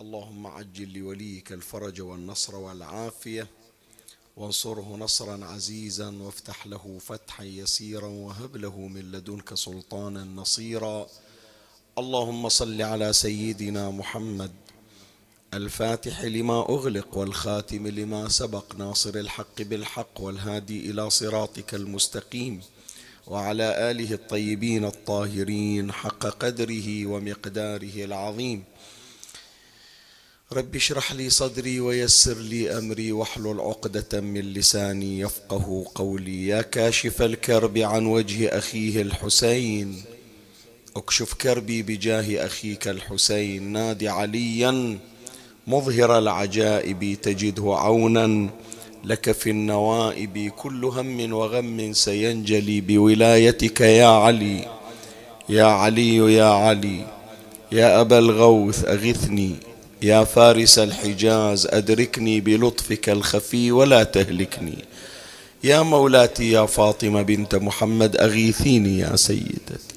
اللهم عجل لوليك الفرج والنصر والعافية وانصره نصرا عزيزا وافتح له فتحا يسيرا وهب له من لدنك سلطانا نصيرا. اللهم صل على سيدنا محمد الفاتح لما أغلق والخاتم لما سبق ناصر الحق بالحق والهادي إلى صراطك المستقيم وعلى آله الطيبين الطاهرين حق قدره ومقداره العظيم. رب اشرح لي صدري ويسر لي أمري واحلل عقدة من لساني يفقه قولي. يا كاشف الكرب عن وجه أخيه الحسين. أكشف كربي بجاه أخيك الحسين. نادي عليا مظهر العجائب تجده عونا. لك في النوائب كل هم وغم سينجلي بولايتك يا علي. يا علي يا علي يا أبا الغوث أغثني. يا فارس الحجاز أدركني بلطفك الخفي ولا تهلكني. يا مولاتي يا فاطمة بنت محمد أغيثيني يا سيدتي.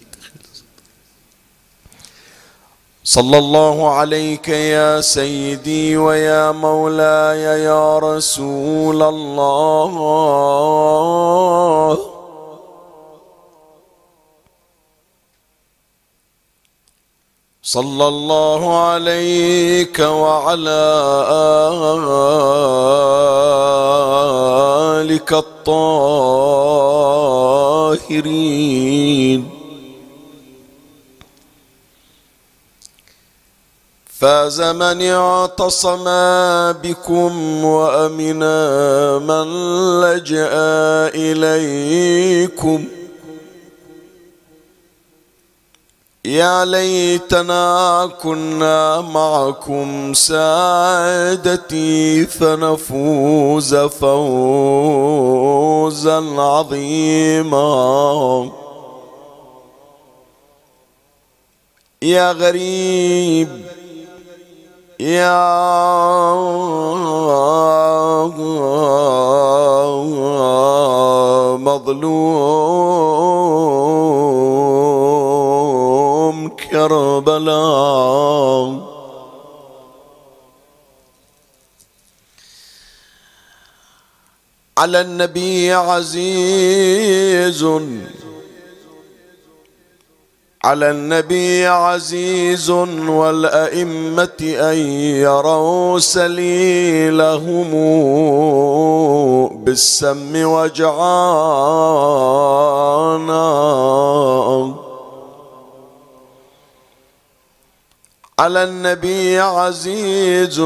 صلى الله عليك يا سيدي ويا مولاي يا رسول الله. صلى الله عليك وعلى آلك الطاهرين. فاز من اعتصم بكم وأمنا من لجأ إليكم. يا ليتنا كنا معكم سادتي فنفوز فوزا عظيما. يا غريب يا مظلوم. كربلاء على النبي عزيز. على النبي عزيز والأئمة أن يروا سليلهم بالسم وجعانا. على النبي عزيز.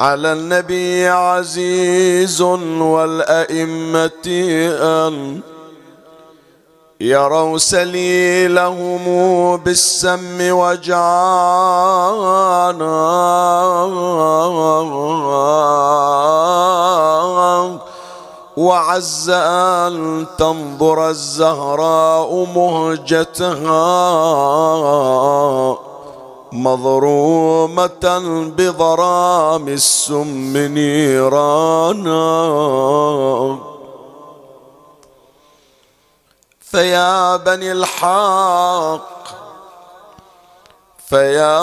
على النبي عزيز والأئمة أن يروا سليلهم بالسم وجعانا. وعز أن تنظر الزهراء مهجتها مضرومة بضرام السم نيرانا. فيا بني الحق فيا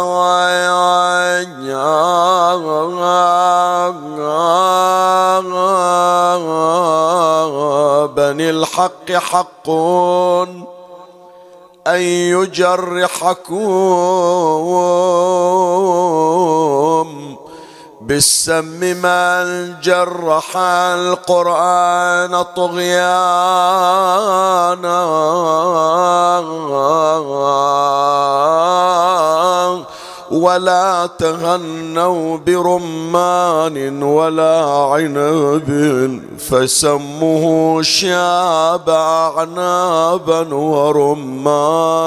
بني الحق حق أن يجرحكم. بالسم من جرح القرآن طغيانا. ولا تهنوا برمان ولا عنب فسمه شاب أعنابا ورمانا.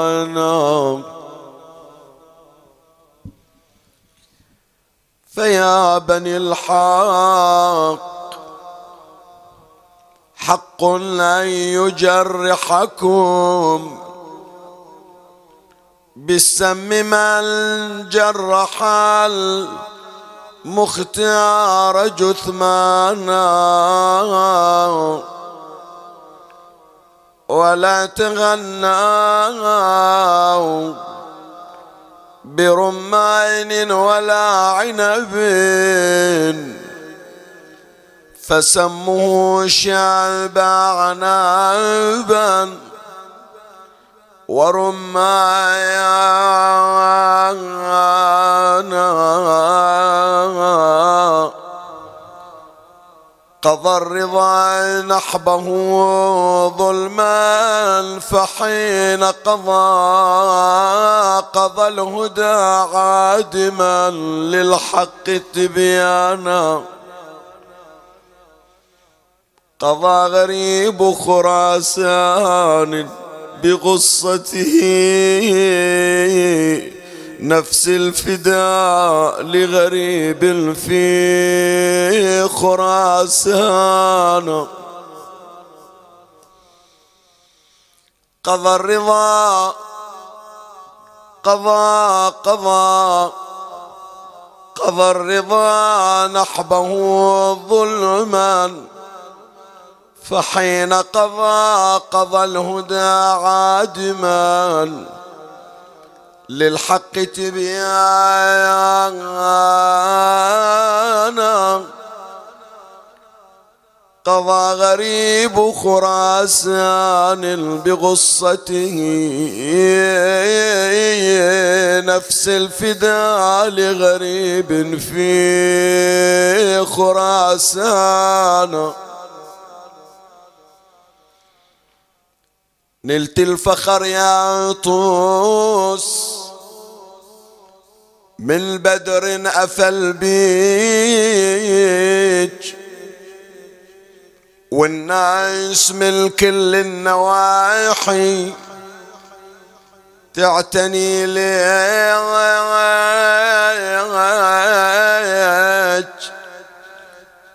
فيا بني الحق. حق أن يجرحكم. بالسم من جرح المختار جثمانا. ولا تغنوا. برمان ولا عنب. فسموه شعبا عنابا ورمانا قضى الرضا نحبه ظلما فحين قضى قضى الهدى عادما للحق تبيانا. قضى غريب خراسان بغصته. نفس الفداء لغريب في خراسان. قضى الرضا قضى قضى قضى الرضا نحبه ظلما. فحين قضى قضى الهدى عادما. للحق تبيانا. قضى غريب خراسان بغصته. نفس الفداء لغريب في خراسان. نلت الفخر يا طوس. من بدر أفل بيج. والناس من كل النواحي تعتني ليك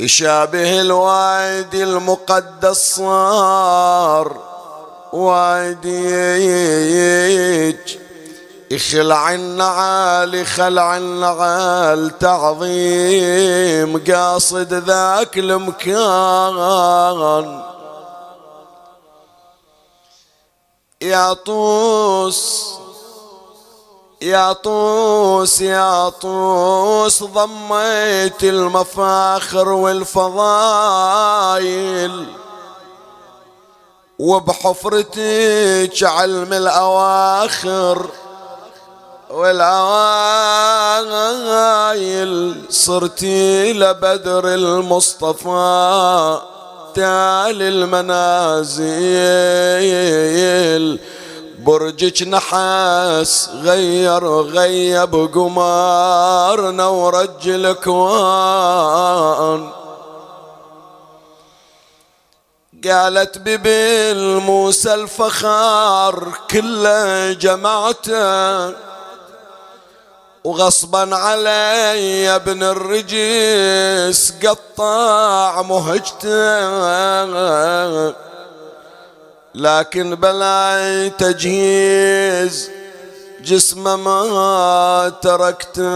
يشابه الوادي المقدس صار. واديج يخلع النعال خلع النعال تعظيم قاصد ذاك المكان. يا طوس يا طوس يا طوس ضميت المفاخر والفضايل. وبحفرتك علم الأواخر والعوايل صرتي لبدر المصطفى تالي المنازل. برجك نحاس غير غيب قمارنا ورجل كوان قالت ببل موسى الفخار كله جمعته وغصبا علي ابن الرجس قطع مهجته. لكن بلا تجهيز جسمه ما تركته.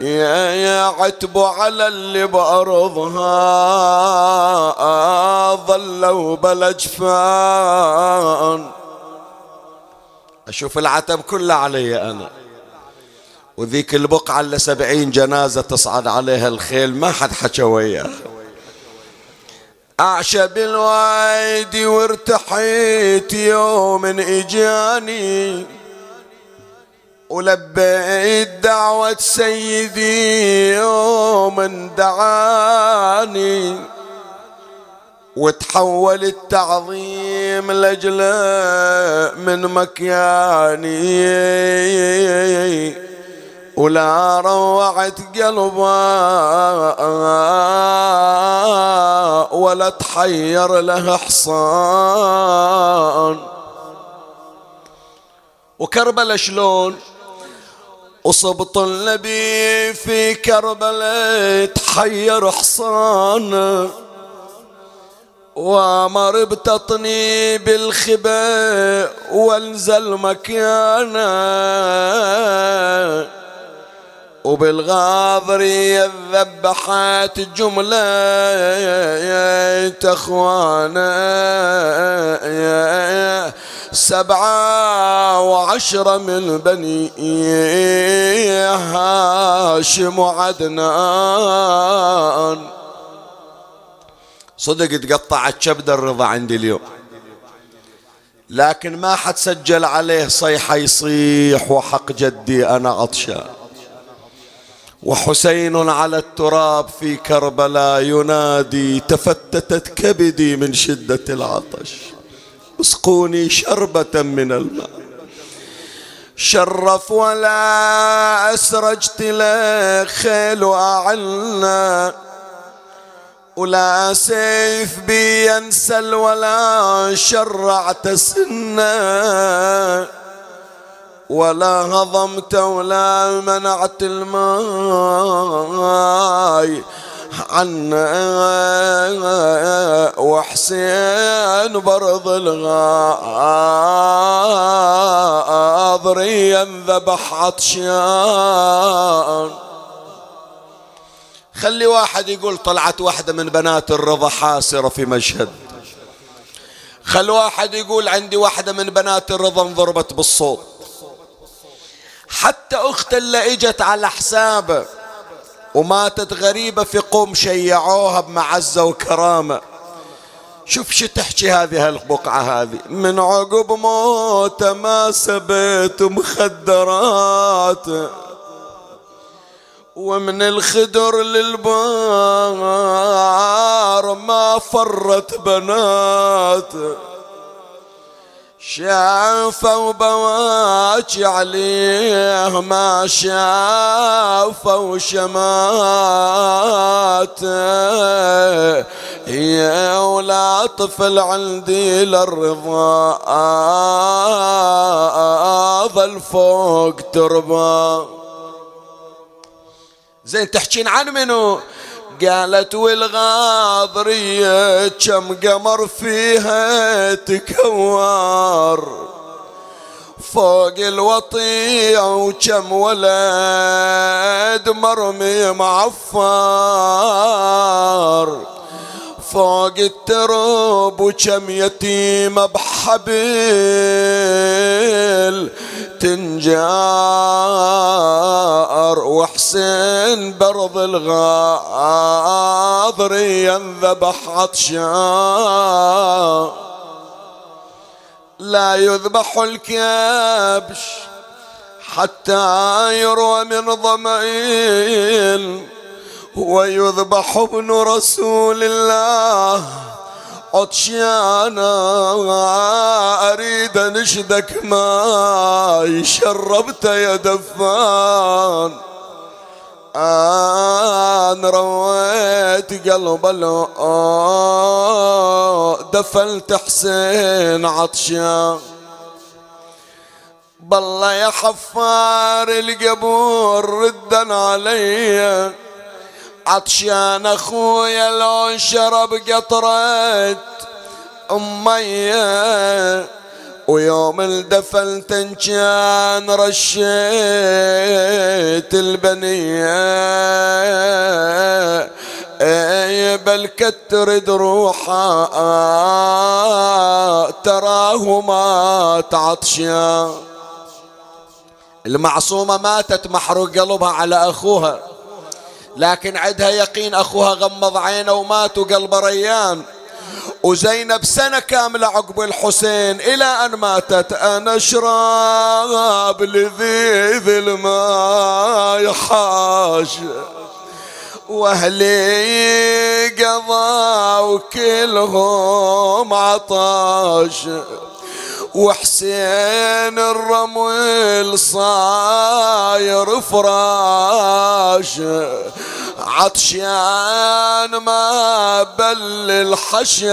يا عتب على اللي بأرضها. ظلوا بلا جفان أشوف العتب كله علي أنا. وذيك البقعة اللي سبعين جنازة تصعد عليها الخيل ما حد حكى وياه أعشى بالوايدي وارتحيت يوم إجاني. ولبيت دعوة سيدي يوم دعاني وتحول التعظيم لجله من مكاني ولا روعت قلبه ولا تحير له حصان وكربلا شلون؟ وصبط النبي في كربلاء تحير حصانه وأمر بتطني بالخباء وأنزل مكانه وبالغاضرية الذبحات جملة يا أخوانا. سبعة وعشرة من بني هاشم وعدنان. صدق تقطعت كبد الرضا عندي اليوم. لكن ما حد سجل عليه صيحة يصيح وحق جدي أنا عطشان وحسين على التراب في كربلاء ينادي تفتتت كبدي من شدة العطش. اسقوني شربة من الماء. شرف ولا أسرجت لك خيل وأعلنا. ولا سيف بي ولا شرعت سنا. ولا هضمت ولا منعت الماي عنا وحسين برض الغاضري ينذبح عطشان خلي واحد يقول طلعت واحدة من بنات الرضا حاسرة في مشهد. خلي واحد يقول عندي واحدة من بنات الرضا انضربت بالصوت. حتى أخت اللي إجت على حسابه وماتت غريبة في قوم شيعوها بمعزة وكرامة. شوف شو تحكي هذه البقعة هذه. من عقب موت ما سبت مخدرات. ومن الخدر للبار ما فرت بنات. شافوا بواجي عليه ما شافوا شمات يا ولا طفل عندي للرضا ظل فوق تربة. زين تحكين عن منو؟ قالت والغاضرية كم قمر فيها تكوار. فوق الوطيع وكم ولد مرمي معفار. فوق الترب وكم يتيمة بحبل تنجار وحسين برض الغاضر ينذبح عطشان لا يذبح الكبش حتى يروى من ضمئين ويذبح ابن رسول الله. عطشانا أريد انشدك ما شربت يا دفان. أنا رويت قلب دفلت حسين عطشان بالله يا حفار القبور ردا علي. عطشان أخويا لو شرب قطرة امي ويوم الدفن كان رشيت البنية. اي بل كتر دروحا تراه مات عطشان. المعصومة ماتت محروق قلبها على أخوها. لكن عندها يقين أخوها غمض عينه ومات وقلب ريان. وزينب سنة كاملة عقب الحسين إلى أن ماتت. أنا أشرب لذيذ الماء حاش وأهلي قضى وكلهم عطاش وحسين الرمل صاير فراش. عطشان ما بل الحشاش.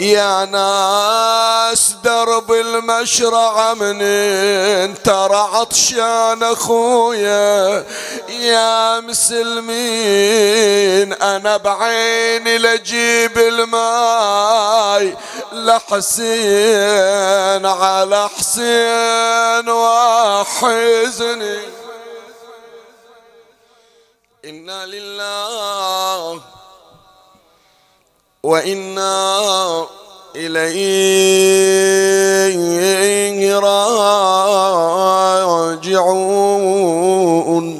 يا ناس درب المشرع منين؟ ترى عطشان أخويا يا مسلمين. أنا بعيني لجيب الماي لحسين على حسين وحزني إنا لله وإنا إليه راجعون.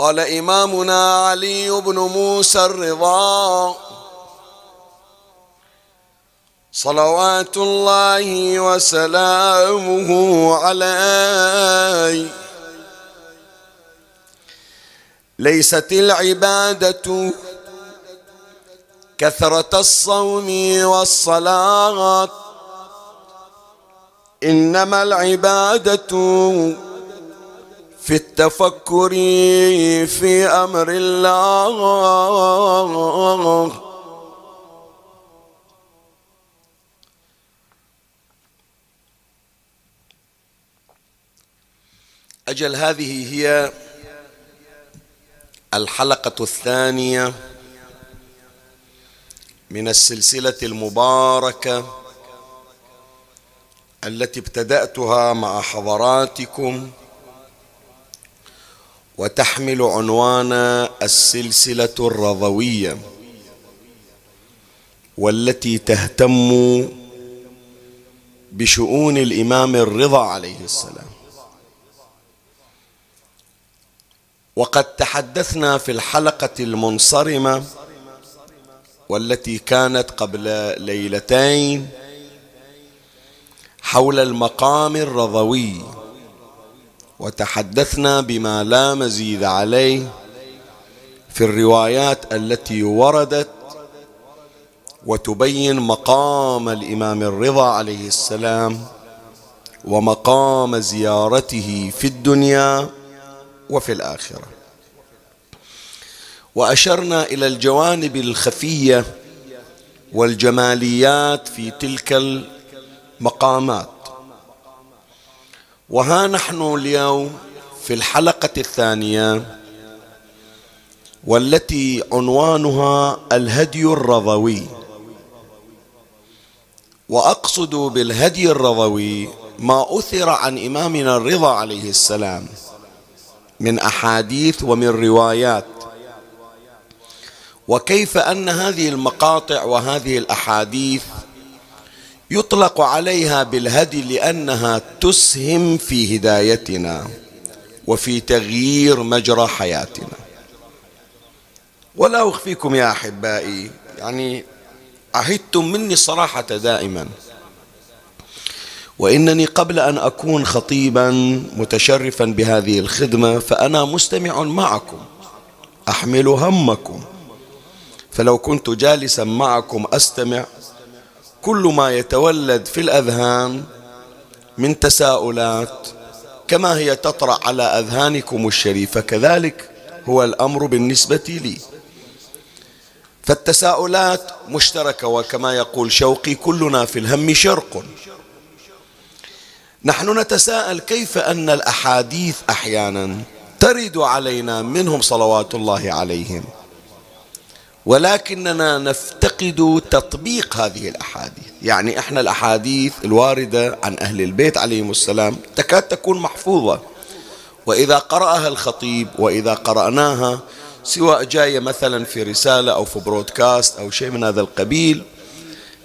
قال إمامنا علي بن موسى الرضا. صلوات الله وسلامه عليه. ليست العبادة كثرة الصوم والصلاة إنما العبادة في التفكر في أمر الله. أجل هذه هي الحلقة الثانية من السلسلة المباركة التي ابتدأتها مع حضراتكم. وتحمل عنوان السلسلة الرضوية والتي تهتم بشؤون الإمام الرضا عليه السلام. وقد تحدثنا في الحلقة المنصرمة والتي كانت قبل ليلتين حول المقام الرضوي. وتحدثنا بما لا مزيد عليه في الروايات التي وردت وتبين مقام الإمام الرضا عليه السلام ومقام زيارته في الدنيا وفي الآخرة. وأشرنا إلى الجوانب الخفية والجماليات في تلك المقامات. وها نحن اليوم في الحلقة الثانية والتي عنوانها الهدي الرضوي. وأقصد بالهدي الرضوي ما أثر عن إمامنا الرضا عليه السلام من أحاديث ومن روايات. وكيف أن هذه المقاطع وهذه الأحاديث يطلق عليها بالهدي لأنها تسهم في هدايتنا وفي تغيير مجرى حياتنا. ولا أخفيكم يا أحبائي يعني عهدتم مني الصراحه دائما. وإنني قبل أن أكون خطيبا متشرفا بهذه الخدمة فأنا مستمع معكم أحمل همكم. فلو كنت جالسا معكم أستمع كل ما يتولد في الأذهان من تساؤلات كما هي تطرأ على أذهانكم الشريفة كذلك هو الأمر بالنسبة لي. فالتساؤلات مشتركة وكما يقول شوقي كلنا في الهم شرق. نحن نتساءل كيف أن الأحاديث أحيانا ترد علينا منهم صلوات الله عليهم. ولكننا نفتقد تطبيق هذه الأحاديث. يعني إحنا الأحاديث الواردة عن أهل البيت عليهم السلام تكاد تكون محفوظة. وإذا قرأها الخطيب وإذا قرأناها سواء جاية مثلا في رسالة أو في برودكاست أو شيء من هذا القبيل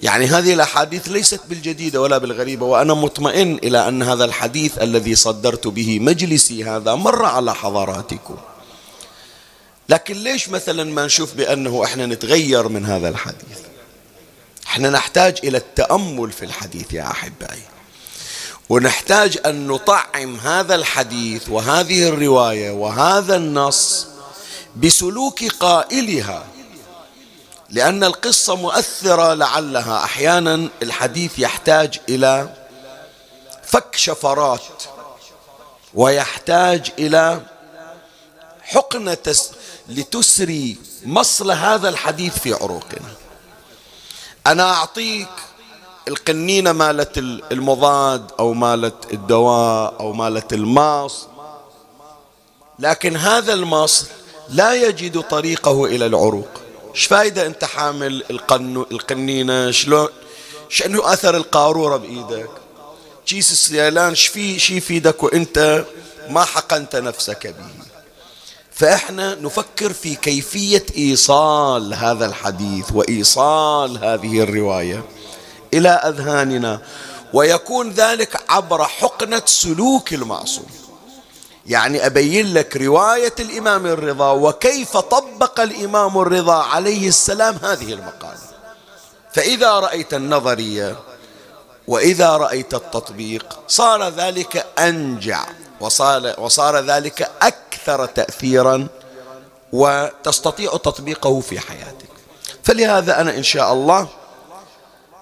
يعني هذه الأحاديث ليست بالجديدة ولا بالغريبة وأنا مطمئن إلى أن هذا الحديث الذي صدرت به مجلسي هذا مر على حضراتكم لكن ليش مثلا ما نشوف بأنه إحنا نتغير من هذا الحديث؟ إحنا نحتاج إلى التأمل في الحديث يا أحبائي. ونحتاج أن نطعم هذا الحديث وهذه الرواية وهذا النص بسلوك قائلها لأن القصة مؤثرة لعلها أحيانا الحديث يحتاج إلى فك شفرات ويحتاج إلى حقنة لتسري مصل هذا الحديث في عروقنا. أنا أعطيك القنينة مالت المضاد أو مالت الدواء أو مالت الماص لكن هذا الماص لا يجد طريقه إلى العروق. إيش فايدة أنت حامل القنو القنينة؟ شلون شنو أثر القارورة بإيدك؟ كيس السيلان في شي يفيدك وأنت ما حقنت نفسك به. فإحنا نفكر في كيفية إيصال هذا الحديث وإيصال هذه الرواية إلى أذهاننا. ويكون ذلك عبر حقنة سلوك المعصوم. يعني أبين لك رواية الإمام الرضا وكيف طبق الإمام الرضا عليه السلام هذه المقالة. فإذا رأيت النظرية وإذا رأيت التطبيق صار ذلك أنجع وصار, وصار ذلك أكثر تأثيرا وتستطيع تطبيقه في حياتك. فلهذا أنا إن شاء الله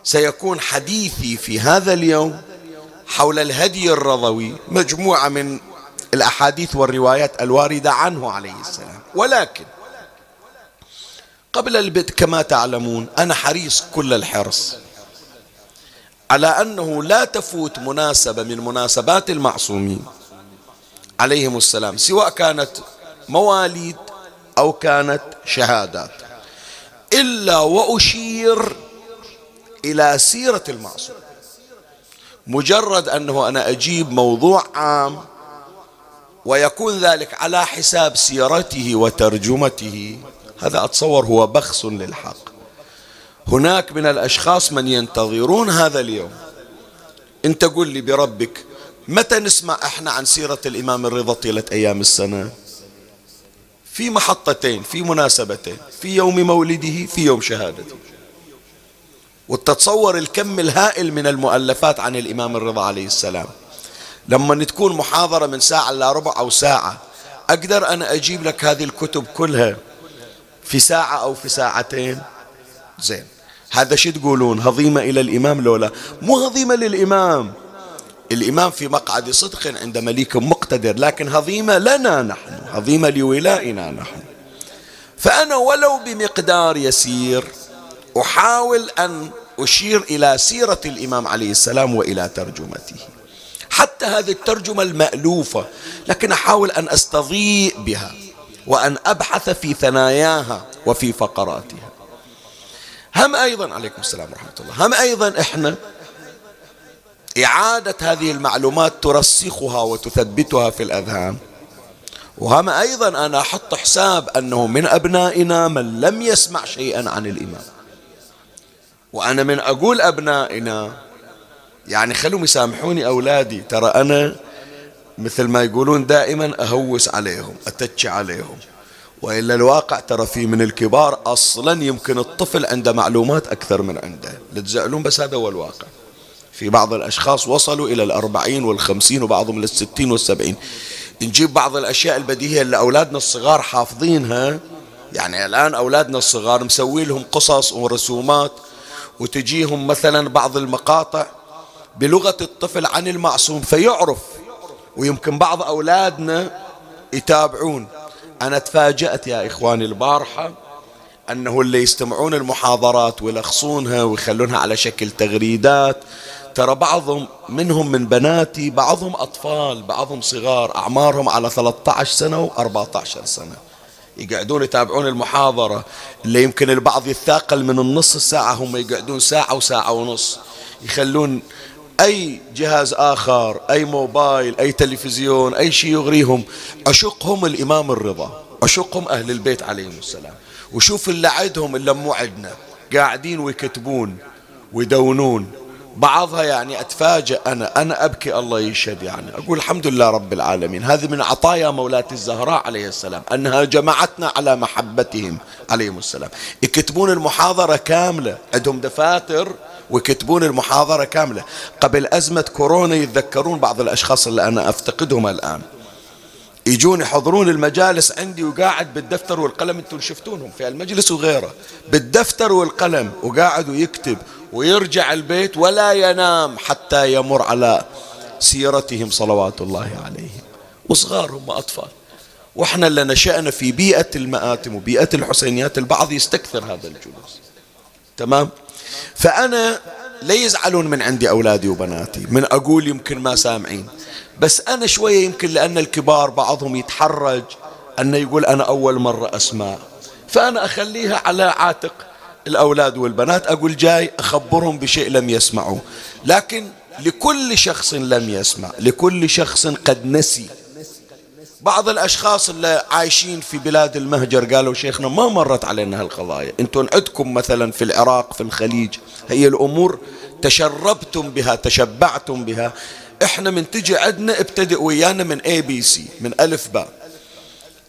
سيكون حديثي في هذا اليوم حول الهدي الرضوي مجموعة من الأحاديث والروايات الواردة عنه عليه السلام. ولكن قبل البدء كما تعلمون أنا حريص كل الحرص على أنه لا تفوت مناسبة من مناسبات المعصومين. عليهم السلام سواء كانت مواليد أو كانت شهادات. إلا وأشير إلى سيرة المعصوم. مجرد أنه أنا أجيب موضوع عام ويكون ذلك على حساب سيرته وترجمته هذا أتصور هو بخس للحق. هناك من الأشخاص من ينتظرون هذا اليوم. أنت قل لي بربك متى نسمع إحنا عن سيرة الإمام الرضا طيلة أيام السنة؟ في محطتين في مناسبتين في يوم مولده في يوم شهادته. وتتصور الكم الهائل من المؤلفات عن الإمام الرضا عليه السلام. لما تكون محاضرة من ساعة إلا ربع أو ساعة أقدر أنا أجيب لك هذه الكتب كلها في ساعة أو في ساعتين؟ زين. هذا شو تقولون؟ هضيمة إلى الإمام لولا؟ مو هضيمة للإمام. الإمام في مقعد صدق عند مليك مقتدر لكن هضيمة لنا نحن هضيمة لولائنا نحن. فأنا ولو بمقدار يسير أحاول أن أشير إلى سيرة الإمام عليه السلام وإلى ترجمته. حتى هذه الترجمة المألوفة لكن أحاول أن أستضيء بها وأن أبحث في ثناياها وفي فقراتها. هم أيضا عليكم السلام ورحمة الله هم أيضا إحنا إعادة هذه المعلومات ترسخها وتثبتها في الأذهان. وهم أيضا أنا أحط حساب أنه من أبنائنا من لم يسمع شيئا عن الإمام. وأنا من أقول أبنائنا يعني خلوا يسامحوني أولادي ترى أنا مثل ما يقولون دائما أهوس عليهم أتتش عليهم. وإلا الواقع ترى في من الكبار أصلا يمكن الطفل عنده معلومات أكثر من عنده. لا تزعلون بس هذا هو الواقع. في بعض الأشخاص وصلوا إلى الأربعين والخمسين وبعضهم للستين والسبعين. نجيب بعض الأشياء البديهية اللي أولادنا الصغار حافظينها. يعني الآن أولادنا الصغار مسوي لهم قصص ورسومات وتجيهم مثلا بعض المقاطع بلغة الطفل عن المعصوم فيعرف ويمكن بعض أولادنا يتابعون. أنا تفاجأت يا إخواني البارحة أنه اللي يستمعون المحاضرات ويلخصونها ويخلونها على شكل تغريدات ترى بعضهم منهم من بناتي بعضهم أطفال بعضهم صغار أعمارهم على 13 سنة و14 سنة. يقعدون يتابعون المحاضرة اللي يمكن البعض يتثاقل من النص ساعة هم يقعدون ساعة وساعة ونص. يخلون أي جهاز آخر أي موبايل أي تلفزيون أي شيء يغريهم. أشقهم الإمام الرضا أشقهم أهل البيت عليهم السلام. وشوف اللي عندهم اللي مو عندنا. قاعدين ويكتبون ويدونون. بعضها يعني أتفاجأ أنا أنا أبكي الله يشهد يعني. أقول الحمد لله رب العالمين. هذه من عطايا مولاة الزهراء عليه السلام أنها جمعتنا على محبتهم عليهم السلام. يكتبون المحاضرة كاملة عندهم دفاتر ويكتبون المحاضرة كاملة. قبل أزمة كورونا يتذكرون بعض الأشخاص اللي أنا أفتقدهم الآن. يجون يحضرون المجالس عندي وقاعد بالدفتر والقلم أنتم شفتونهم في المجلس وغيره. بالدفتر والقلم وقاعد ويكتب ويرجع البيت ولا ينام حتى يمر على سيرتهم صلوات الله عليهم. وصغارهم أطفال وإحنا اللي نشأنا في بيئة المآتم وبيئة الحسينيات البعض يستكثر هذا الجلوس. تمام؟ فأنا لا يزعلون من عندي أولادي وبناتي. من أقول يمكن ما سامعين. بس أنا شوية يمكن لأن الكبار بعضهم يتحرج أنه يقول أنا أول مرة أسمع. فأنا أخليها على عاتق الأولاد والبنات أقول جاي أخبرهم بشيء لم يسمعوه. لكن لكل شخص لم يسمع لكل شخص قد نسي. بعض الأشخاص اللي عايشين في بلاد المهجر قالوا شيخنا ما مرت علينا هالقضايا. أنتم عندكم مثلا في العراق في الخليج هي الأمور تشربتم بها تشبعتم بها. إحنا من تجي عندنا ابتدئ ويانا من اي بي سي من ألف باء.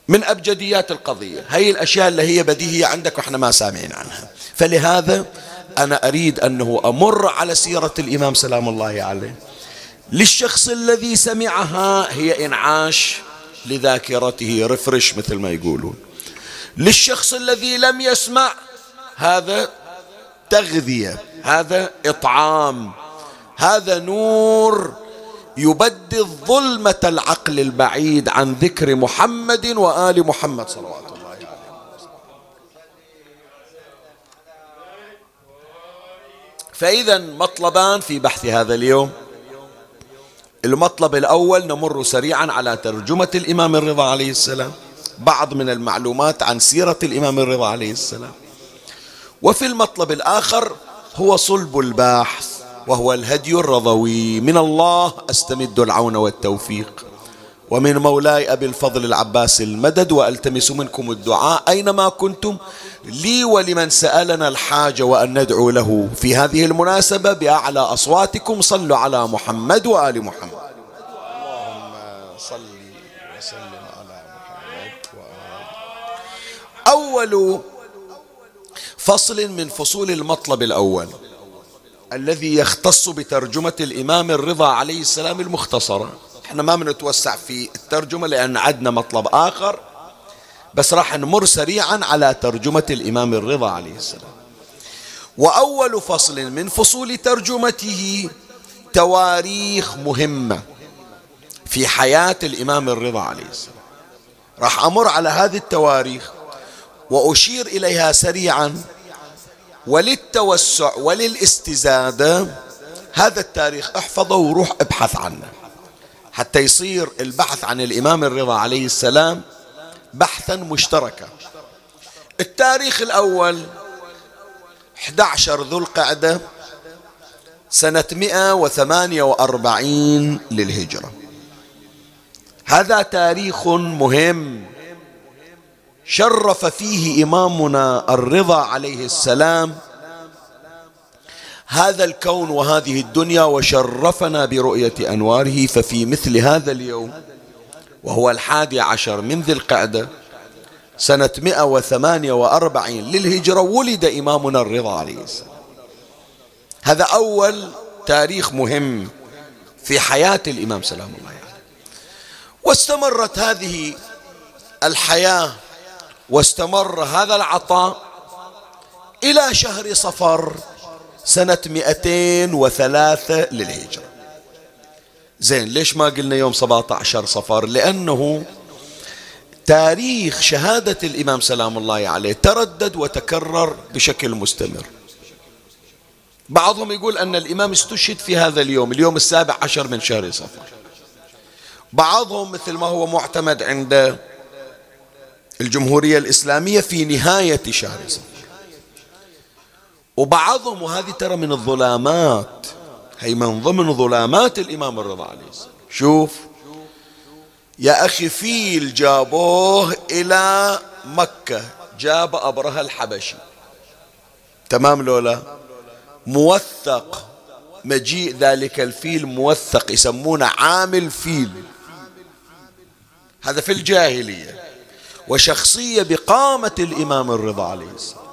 من أبجديات القضية. هي الأشياء اللي هي بديهية عندك وإحنا ما سامعين عنها. فلهذا أنا أريد أنه أمر على سيرة الإمام سلام الله عليه. للشخص الذي سمعها هي إنعاش لذاكرته رفرش مثل ما يقولون. للشخص الذي لم يسمع هذا تغذية هذا إطعام هذا نور. يبدد ظلمة العقل البعيد عن ذكر محمد وآل محمد صلوات الله عليه فإذا مطلبان في بحث هذا اليوم. المطلب الأول نمر سريعا على ترجمة الإمام الرضا عليه السلام. بعض من المعلومات عن سيرة الإمام الرضا عليه السلام. وفي المطلب الآخر هو صلب الباحث. وهو الهدي الرضوي. من الله أستمد العون والتوفيق. ومن مولاي أبي الفضل العباس المدد وألتمس منكم الدعاء أينما كنتم. لي ولمن سألنا الحاجة وأن ندعو له. في هذه المناسبة بأعلى أصواتكم صلوا على محمد وآل محمد. اللهم صل وسلم على محمد. أول فصل من فصول المطلب الأول. الذي يختص بترجمة الإمام الرضا عليه السلام المختصرة. إحنا ما بنتوسع في الترجمة لأن عندنا مطلب آخر بس راح نمر سريعا على ترجمة الإمام الرضا عليه السلام. وأول فصل من فصول ترجمته تواريخ مهمة في حياة الإمام الرضا عليه السلام. راح أمر على هذه التواريخ وأشير إليها سريعا وللتوسع وللاستزادة هذا التاريخ احفظه وروح ابحث عنه. حتى يصير البحث عن الإمام الرضا عليه السلام بحثا مشتركا. التاريخ الأول 11 ذو القعدة سنة 148 للهجرة. هذا تاريخ مهم. شرف فيه إمامنا الرضا عليه السلام. هذا الكون وهذه الدنيا وشرفنا برؤية أنواره ففي مثل هذا اليوم وهو الحادي عشر من ذي القعدة سنة 148 للهجرة ولد إمامنا الرضا عليه السلام. هذا أول تاريخ مهم في حياة الإمام سلام الله عليه. واستمرت هذه الحياة واستمر هذا العطاء إلى شهر صفر سنة 203 للهجرة. زين ليش ما قلنا يوم 17 صفر؟ لأنه تاريخ شهادة الإمام سلام الله عليه تردد وتكرر بشكل مستمر. بعضهم يقول أن الإمام استشهد في هذا اليوم اليوم السابع عشر من شهر صفر. بعضهم مثل ما هو معتمد عند الجمهورية الإسلامية في نهاية شهر صفر. وبعضهم وهذه ترى من الظلامات هي من ضمن ظلامات الإمام الرضا عليه السلام. شوف يا أخي فيل جابوه إلى مكة جاب أبرهة الحبشي. تمام لولا؟ موثق. مجيء ذلك الفيل موثق يسمونه عامل فيل. هذا في الجاهلية. وشخصية بقامة الإمام الرضا عليه السلام.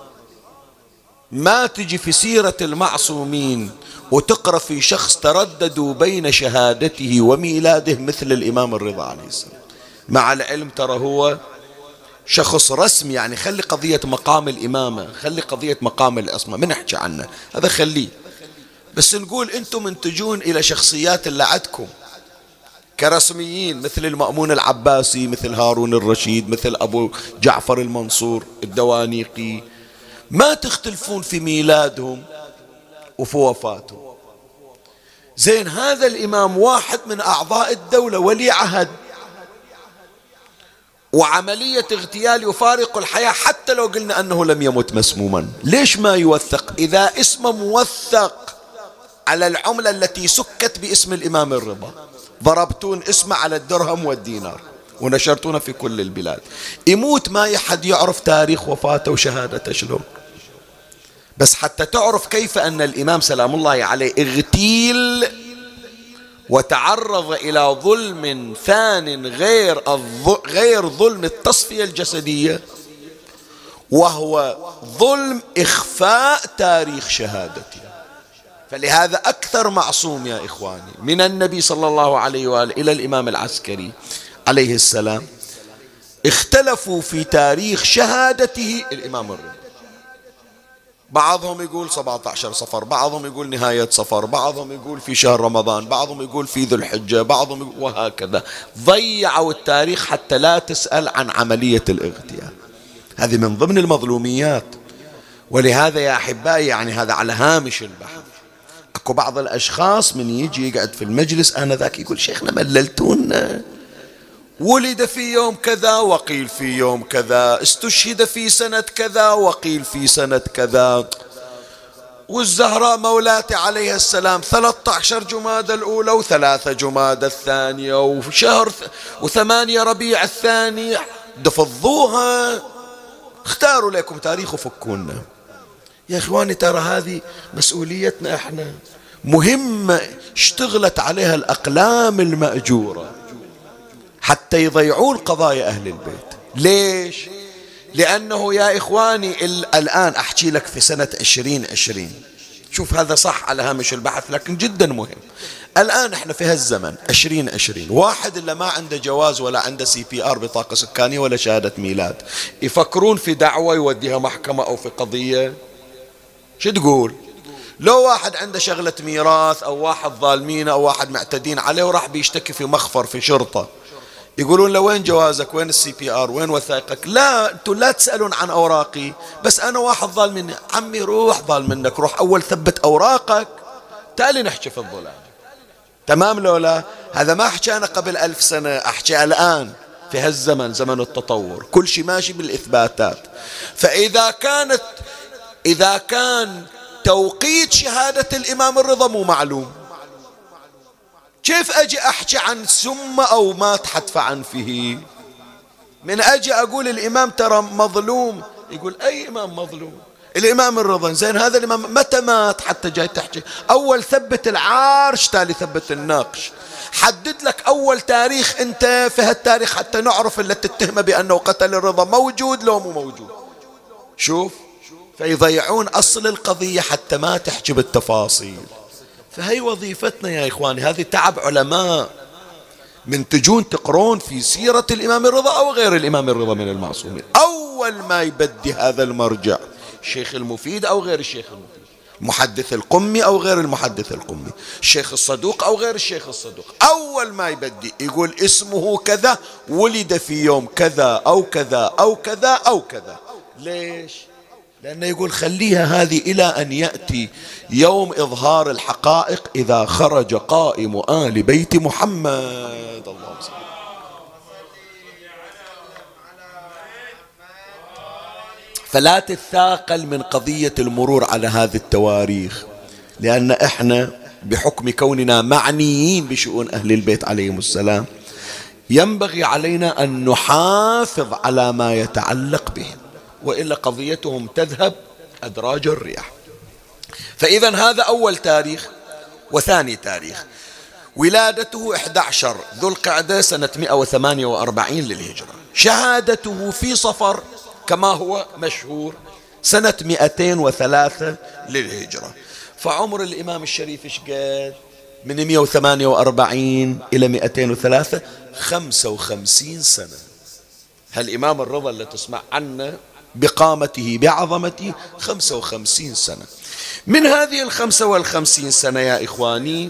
ما تجي في سيرة المعصومين وتقرأ في شخص ترددوا بين شهادته وميلاده مثل الإمام الرضا عليه السلام. مع العلم ترى هو شخص رسمي يعني خلي قضية مقام الإمامة خلي قضية مقام العصمة ما نحكي عنه هذا خليه. بس نقول أنتم منتجون إلى شخصيات اللي عندكم كرسميين مثل المأمون العباسي مثل هارون الرشيد مثل أبو جعفر المنصور الدوانيقي. ما تختلفون في ميلادهم وفي وفاتهم. زين هذا الإمام واحد من أعضاء الدولة ولي عهد. وعملية اغتيال يفارق الحياة حتى لو قلنا أنه لم يمت مسموما. ليش ما يوثق؟ إذا اسمه موثق على العملة التي سكت باسم الإمام الرضا. ضربتون اسمه على الدرهم والدينار. ونشرتونا في كل البلاد. يموت ما حد يعرف تاريخ وفاته وشهادته شلون. بس حتى تعرف كيف أن الإمام سلام الله عليه اغتيل وتعرض إلى ظلم ثان غير غير ظلم التصفية الجسدية. وهو ظلم إخفاء تاريخ شهادته. فلهذا أكثر معصوم يا إخواني من النبي صلى الله عليه وآله إلى الإمام العسكري عليه السلام اختلفوا في تاريخ شهادته الإمام الرضا بعضهم يقول 17 صفر بعضهم يقول نهاية صفر بعضهم يقول في شهر رمضان بعضهم يقول في ذو الحجة بعضهم يقول وهكذا. ضيعوا التاريخ حتى لا تسأل عن عملية الاغتيال. هذه من ضمن المظلوميات. ولهذا يا أحبائي يعني هذا على هامش البحث اكو بعض الأشخاص من يجي يقعد في المجلس أنا ذاك يقول شيخنا مللتونا. ولد في يوم كذا وقيل في يوم كذا. استشهد في سنة كذا وقيل في سنة كذا. والزهراء مولاتي عليها السلام 13 جماد الأولى وثلاثة جماد الثانية وشهر وثمانية ربيع الثاني. دفضوها. اختاروا لكم تاريخ وفكونا. يا إخواني ترى هذه مسؤوليتنا إحنا. مهمة اشتغلت عليها الأقلام المأجورة حتى يضيعون قضايا أهل البيت. ليش؟ لأنه يا إخواني الآن أحكي لك في سنة عشرين عشرين. شوف هذا صح على هامش البحث لكن جدا مهم. الآن إحنا في هالزمن عشرين عشرين. واحد اللي ما عنده جواز ولا عنده CPR بطاقة سكانية ولا شهادة ميلاد يفكرون في دعوى يوديها محكمة أو في قضية. شو تقول؟ لو واحد عنده شغلة ميراث أو واحد ظالمينه أو واحد معتدين عليه وراح بيشتكي في مخفر في شرطة. يقولون له وين جوازك؟ وين ال CPR وين وثائقك؟ لا أنتم لا تسألون عن أوراقي بس أنا واحد ظالمني. عمي روح ظالمنك روح أول ثبت أوراقك. تالي نحكي في الظلامة. تمام لو لا؟ هذا ما أحكي أنا قبل ألف سنة أحكي الآن في هالزمن زمن التطور. كل شيء ماشي بالإثباتات. فإذا كانت إذا كان توقيت شهادة الإمام الرضا مو معلوم. كيف أجي أحكي عن سم أو مات حتف عنفه؟ من أجي أقول الإمام ترى مظلوم. يقول أي إمام مظلوم؟ الإمام الرضا زين هذا الإمام متى مات حتى جاي تحكي؟ أول ثبت العارش تالي ثبت الناقش. حدد لك أول تاريخ أنت في هالتاريخ حتى نعرف اللي تتهمه بأنه قتل الرضا. موجود لو مو موجود. شوف. فيضيعون أصل القضية حتى ما تحكي بالتفاصيل فهي وظيفتنا يا إخواني هذه تعب علماء. من تجون تقرون في سيرة الإمام الرضا أو غير الإمام الرضا من المعصومين. أول ما يبدي هذا المرجع الشيخ المفيد أو غير الشيخ المفيد. المحدث القمي أو غير المحدث القمي. الشيخ الصدوق أو غير الشيخ الصدوق. أول ما يبدي يقول اسمه كذا ولد في يوم كذا أو كذا أو كذا أو كذا. ليش؟ لأنه يقول خليها هذه إلى أن يأتي يوم إظهار الحقائق إذا خرج قائم آل بيت محمد. اللهم صل فلا تتثاقل من قضية المرور على هذه التواريخ لأن إحنا بحكم كوننا معنيين بشؤون أهل البيت عليهم السلام ينبغي علينا أن نحافظ على ما يتعلق بهم. وإلا قضيتهم تذهب أدراج الرياح. فإذا هذا أول تاريخ وثاني تاريخ. ولادته 11 ذو القعدة سنة 148 للهجرة. شهادته في صفر كما هو مشهور سنة 203 للهجرة. فعمر الإمام الشريف قال؟ من 148 إلى 203 55 سنة. هالإمام الرضا اللي تسمع عنه بقامته بعظمته خمسة وخمسين سنة. من هذه الخمسة والخمسين سنة يا إخواني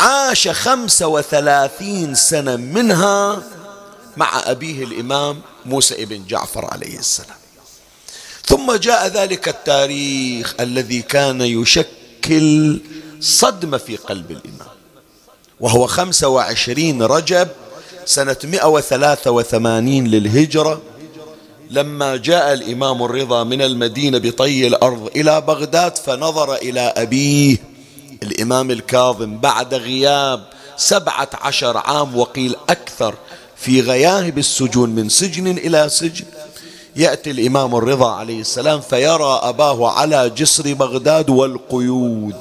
عاش خمسة وثلاثين سنة منها مع أبيه الإمام موسى ابن جعفر عليه السلام. ثم جاء ذلك التاريخ الذي كان يشكل صدمة في قلب الإمام وهو خمسة وعشرين رجب سنة مئة وثلاثة وثمانين للهجرة. لما جاء الإمام الرضا من المدينة بطي الأرض إلى بغداد فنظر إلى أبيه الإمام الكاظم بعد غياب سبعة عشر عام وقيل أكثر في غياهب السجون من سجن إلى سجن يأتي الإمام الرضا عليه السلام فيرى أباه على جسر بغداد والقيود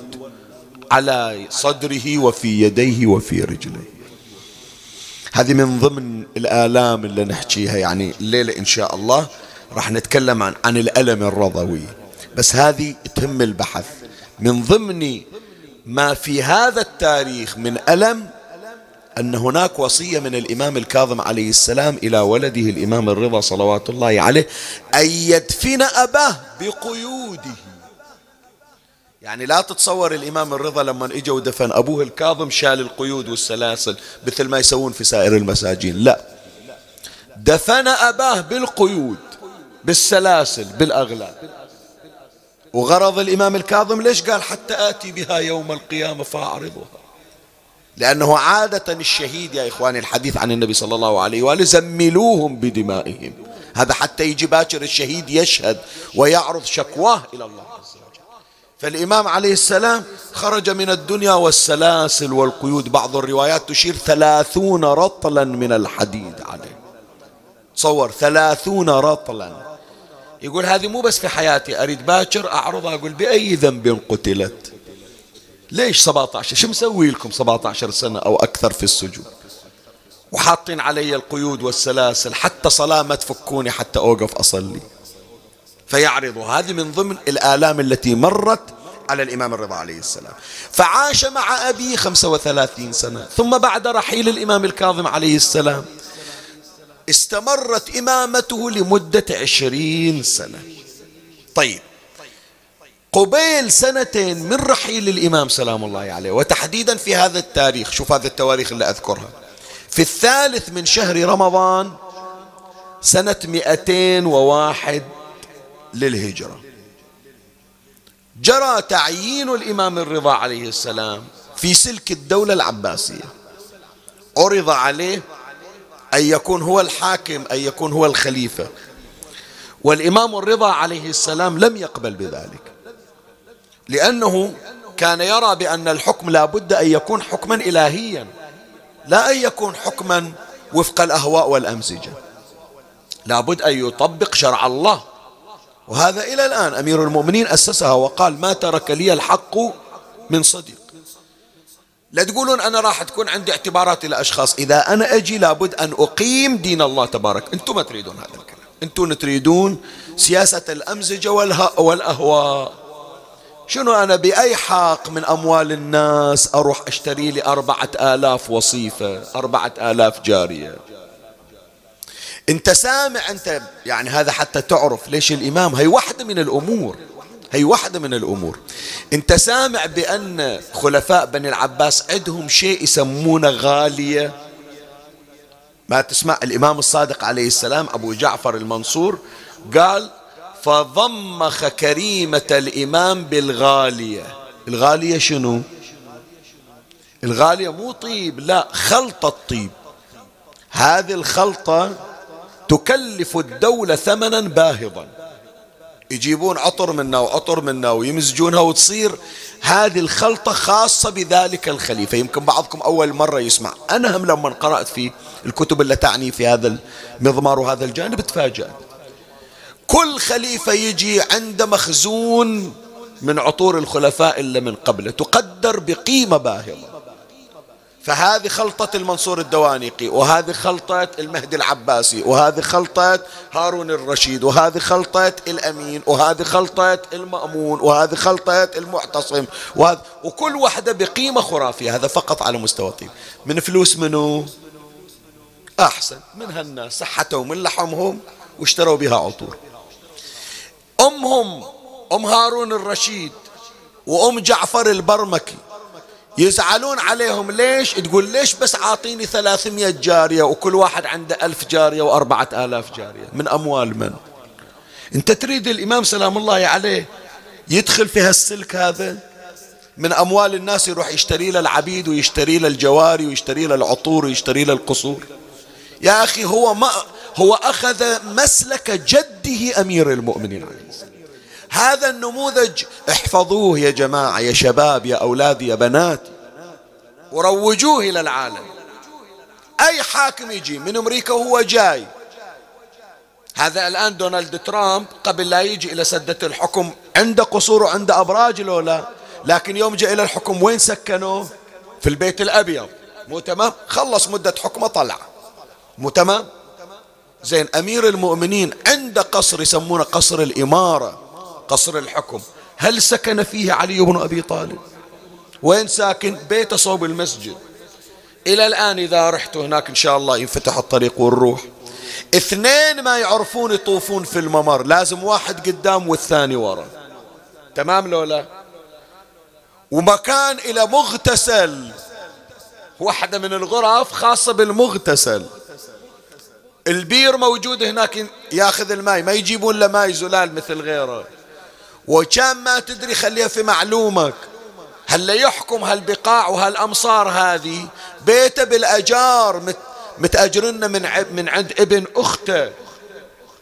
على صدره وفي يديه وفي رجليه. هذه من ضمن الآلام اللي نحكيها يعني الليلة إن شاء الله راح نتكلم عن, عن الألم الرضوي. بس هذه تهم البحث. من ضمن ما في هذا التاريخ من ألم أن هناك وصية من الإمام الكاظم عليه السلام إلى ولده الإمام الرضا صلوات الله عليه أن يدفن أباه بقيوده. يعني لا تتصور الإمام الرضا لما إجا ودفن أبوه الكاظم شال القيود والسلاسل مثل ما يسوون في سائر المساجين. لا. دفن أباه بالقيود بالسلاسل بالأغلال. وغرض الإمام الكاظم ليش قال حتى آتي بها يوم القيامة فأعرضها؟ لأنه عادة الشهيد يا إخواني الحديث عن النبي صلى الله عليه وآله زملوهم بدمائهم. هذا حتى يجي باكر الشهيد يشهد ويعرض شكواه إلى الله فالإمام عليه السلام خرج من الدنيا والسلاسل والقيود. بعض الروايات تشير ثلاثون رطلا من الحديد عليه. تصور ثلاثون رطلا. يقول هذه مو بس في حياتي أريد باكر أعرضها أقول بأي ذنب قتلت. ليش 17 شو مسوي لكم 17 سنة أو أكثر في السجود؟ وحاطين علي القيود والسلاسل حتى صلاة ما تفكوني حتى أوقف أصلي. فيعرض هذه من ضمن الآلام التي مرت على الإمام الرضا عليه السلام. فعاش مع أبيه 35 سنة ثم بعد رحيل الإمام الكاظم عليه السلام استمرت إمامته لمدة عشرين سنة. طيب قبيل سنتين من رحيل الإمام سلام الله عليه. وتحديدا في هذا التاريخ شوف هذا التواريخ اللي أذكرها. في الثالث من شهر رمضان سنة 201 للهجرة. جرى تعيين الإمام الرضا عليه السلام في سلك الدولة العباسية. عرض عليه أن يكون هو الحاكم أن يكون هو الخليفة. والإمام الرضا عليه السلام لم يقبل بذلك. لأنه كان يرى بأن الحكم لا بد أن يكون حكما إلهيا لا أن يكون حكما وفق الأهواء والأمزجة. لا بد أن يطبق شرع الله. وهذا إلى الآن أمير المؤمنين أسسها وقال ما ترك لي الحق من صديق. لا تقولون أنا راح تكون عندي اعتبارات إلى أشخاص. إذا أنا أجي لابد أن أقيم دين الله تبارك. أنتم ما تريدون هذا الكلام. أنتم تريدون سياسة الأمزجة والأهواء. شنو أنا بأي حق من أموال الناس أروح أشتري لي أربعة آلاف وصيفة أربعة آلاف جارية؟ انت سامع انت يعني هذا حتى تعرف ليش الإمام هي واحدة من الأمور هي واحدة من الأمور. انت سامع بأن خلفاء بني العباس عندهم شيء يسمونه غالية؟ ما تسمع؟ الإمام الصادق عليه السلام أبو جعفر المنصور قال فضمخ كريمة الإمام بالغالية. الغالية شنو؟ الغالية مو طيب لا خلطة طيب هذه الخلطة تكلف الدولة ثمنا باهظا. يجيبون عطر منا وعطر منا ويمزجونها وتصير هذه الخلطة خاصة بذلك الخليفة. يمكن بعضكم أول مرة يسمع. أنا هم لما قرأت في الكتب اللي تعني في هذا المضمار وهذا الجانب تفاجأت. كل خليفة يجي عنده مخزون من عطور الخلفاء اللي من قبله. تقدر بقيمة باهظة. فهذه خلطة المنصور الدوانيقي وهذه خلطة المهدي العباسي وهذه خلطة هارون الرشيد وهذه خلطة الأمين وهذه خلطة المأمون وهذه خلطة المعتصم وهذا وكل واحدة بقيمة خرافية هذا فقط على مستوى طيب من فلوس منو؟ أحسن من هالناس صحتهم من لحمهم واشتروا بها عطور أمهم أم هارون الرشيد وأم جعفر البرمكي يزعلون عليهم ليش؟ تقول ليش بس عاطيني ثلاثمية جارية وكل واحد عنده ألف جارية وأربعة آلاف جارية؟ من أموال من؟ أنت تريد الإمام سلام الله عليه يدخل في هالسلك هذا؟ من أموال الناس يروح يشتري له العبيد ويشتري له الجواري ويشتري له العطور ويشتري له القصور. يا أخي هو ما هو أخذ مسلك جده أمير المؤمنين. عليه السلام هذا النموذج احفظوه يا جماعة يا شباب يا أولادي يا بناتي وروجوه إلى العالم. أي حاكم يجي من أمريكا وهو جاي. هذا الآن دونالد ترامب قبل لا يجي إلى سدة الحكم عنده قصور وعنده أبراج لو لا. لكن يوم جاء إلى الحكم وين سكنوه؟ في البيت الأبيض. مو تمام؟ خلص مدة حكمه طلع. مو تمام؟ زين أمير المؤمنين عنده قصر يسمونه قصر الإمارة. قصر الحكم. هل سكن فيه علي بن أبي طالب؟ وين ساكن؟ بيته صوب المسجد. إلى الآن إذا رحت هناك إن شاء الله ينفتح الطريق والروح. اثنين ما يعرفون يطوفون في الممر. لازم واحد قدام والثاني ورا. تمام لولا ومكان إلى مغتسل. واحدة من الغرف خاصة بالمغتسل. البير موجود هناك. ياخذ الماء ما يجيبون له ماء زلال مثل غيره. وكان ما تدري خليها في معلومك. هل يحكم هالبقاع وهالأمصار هذه؟ بيته بالأجار متأجرنا من من عند ابن أخته.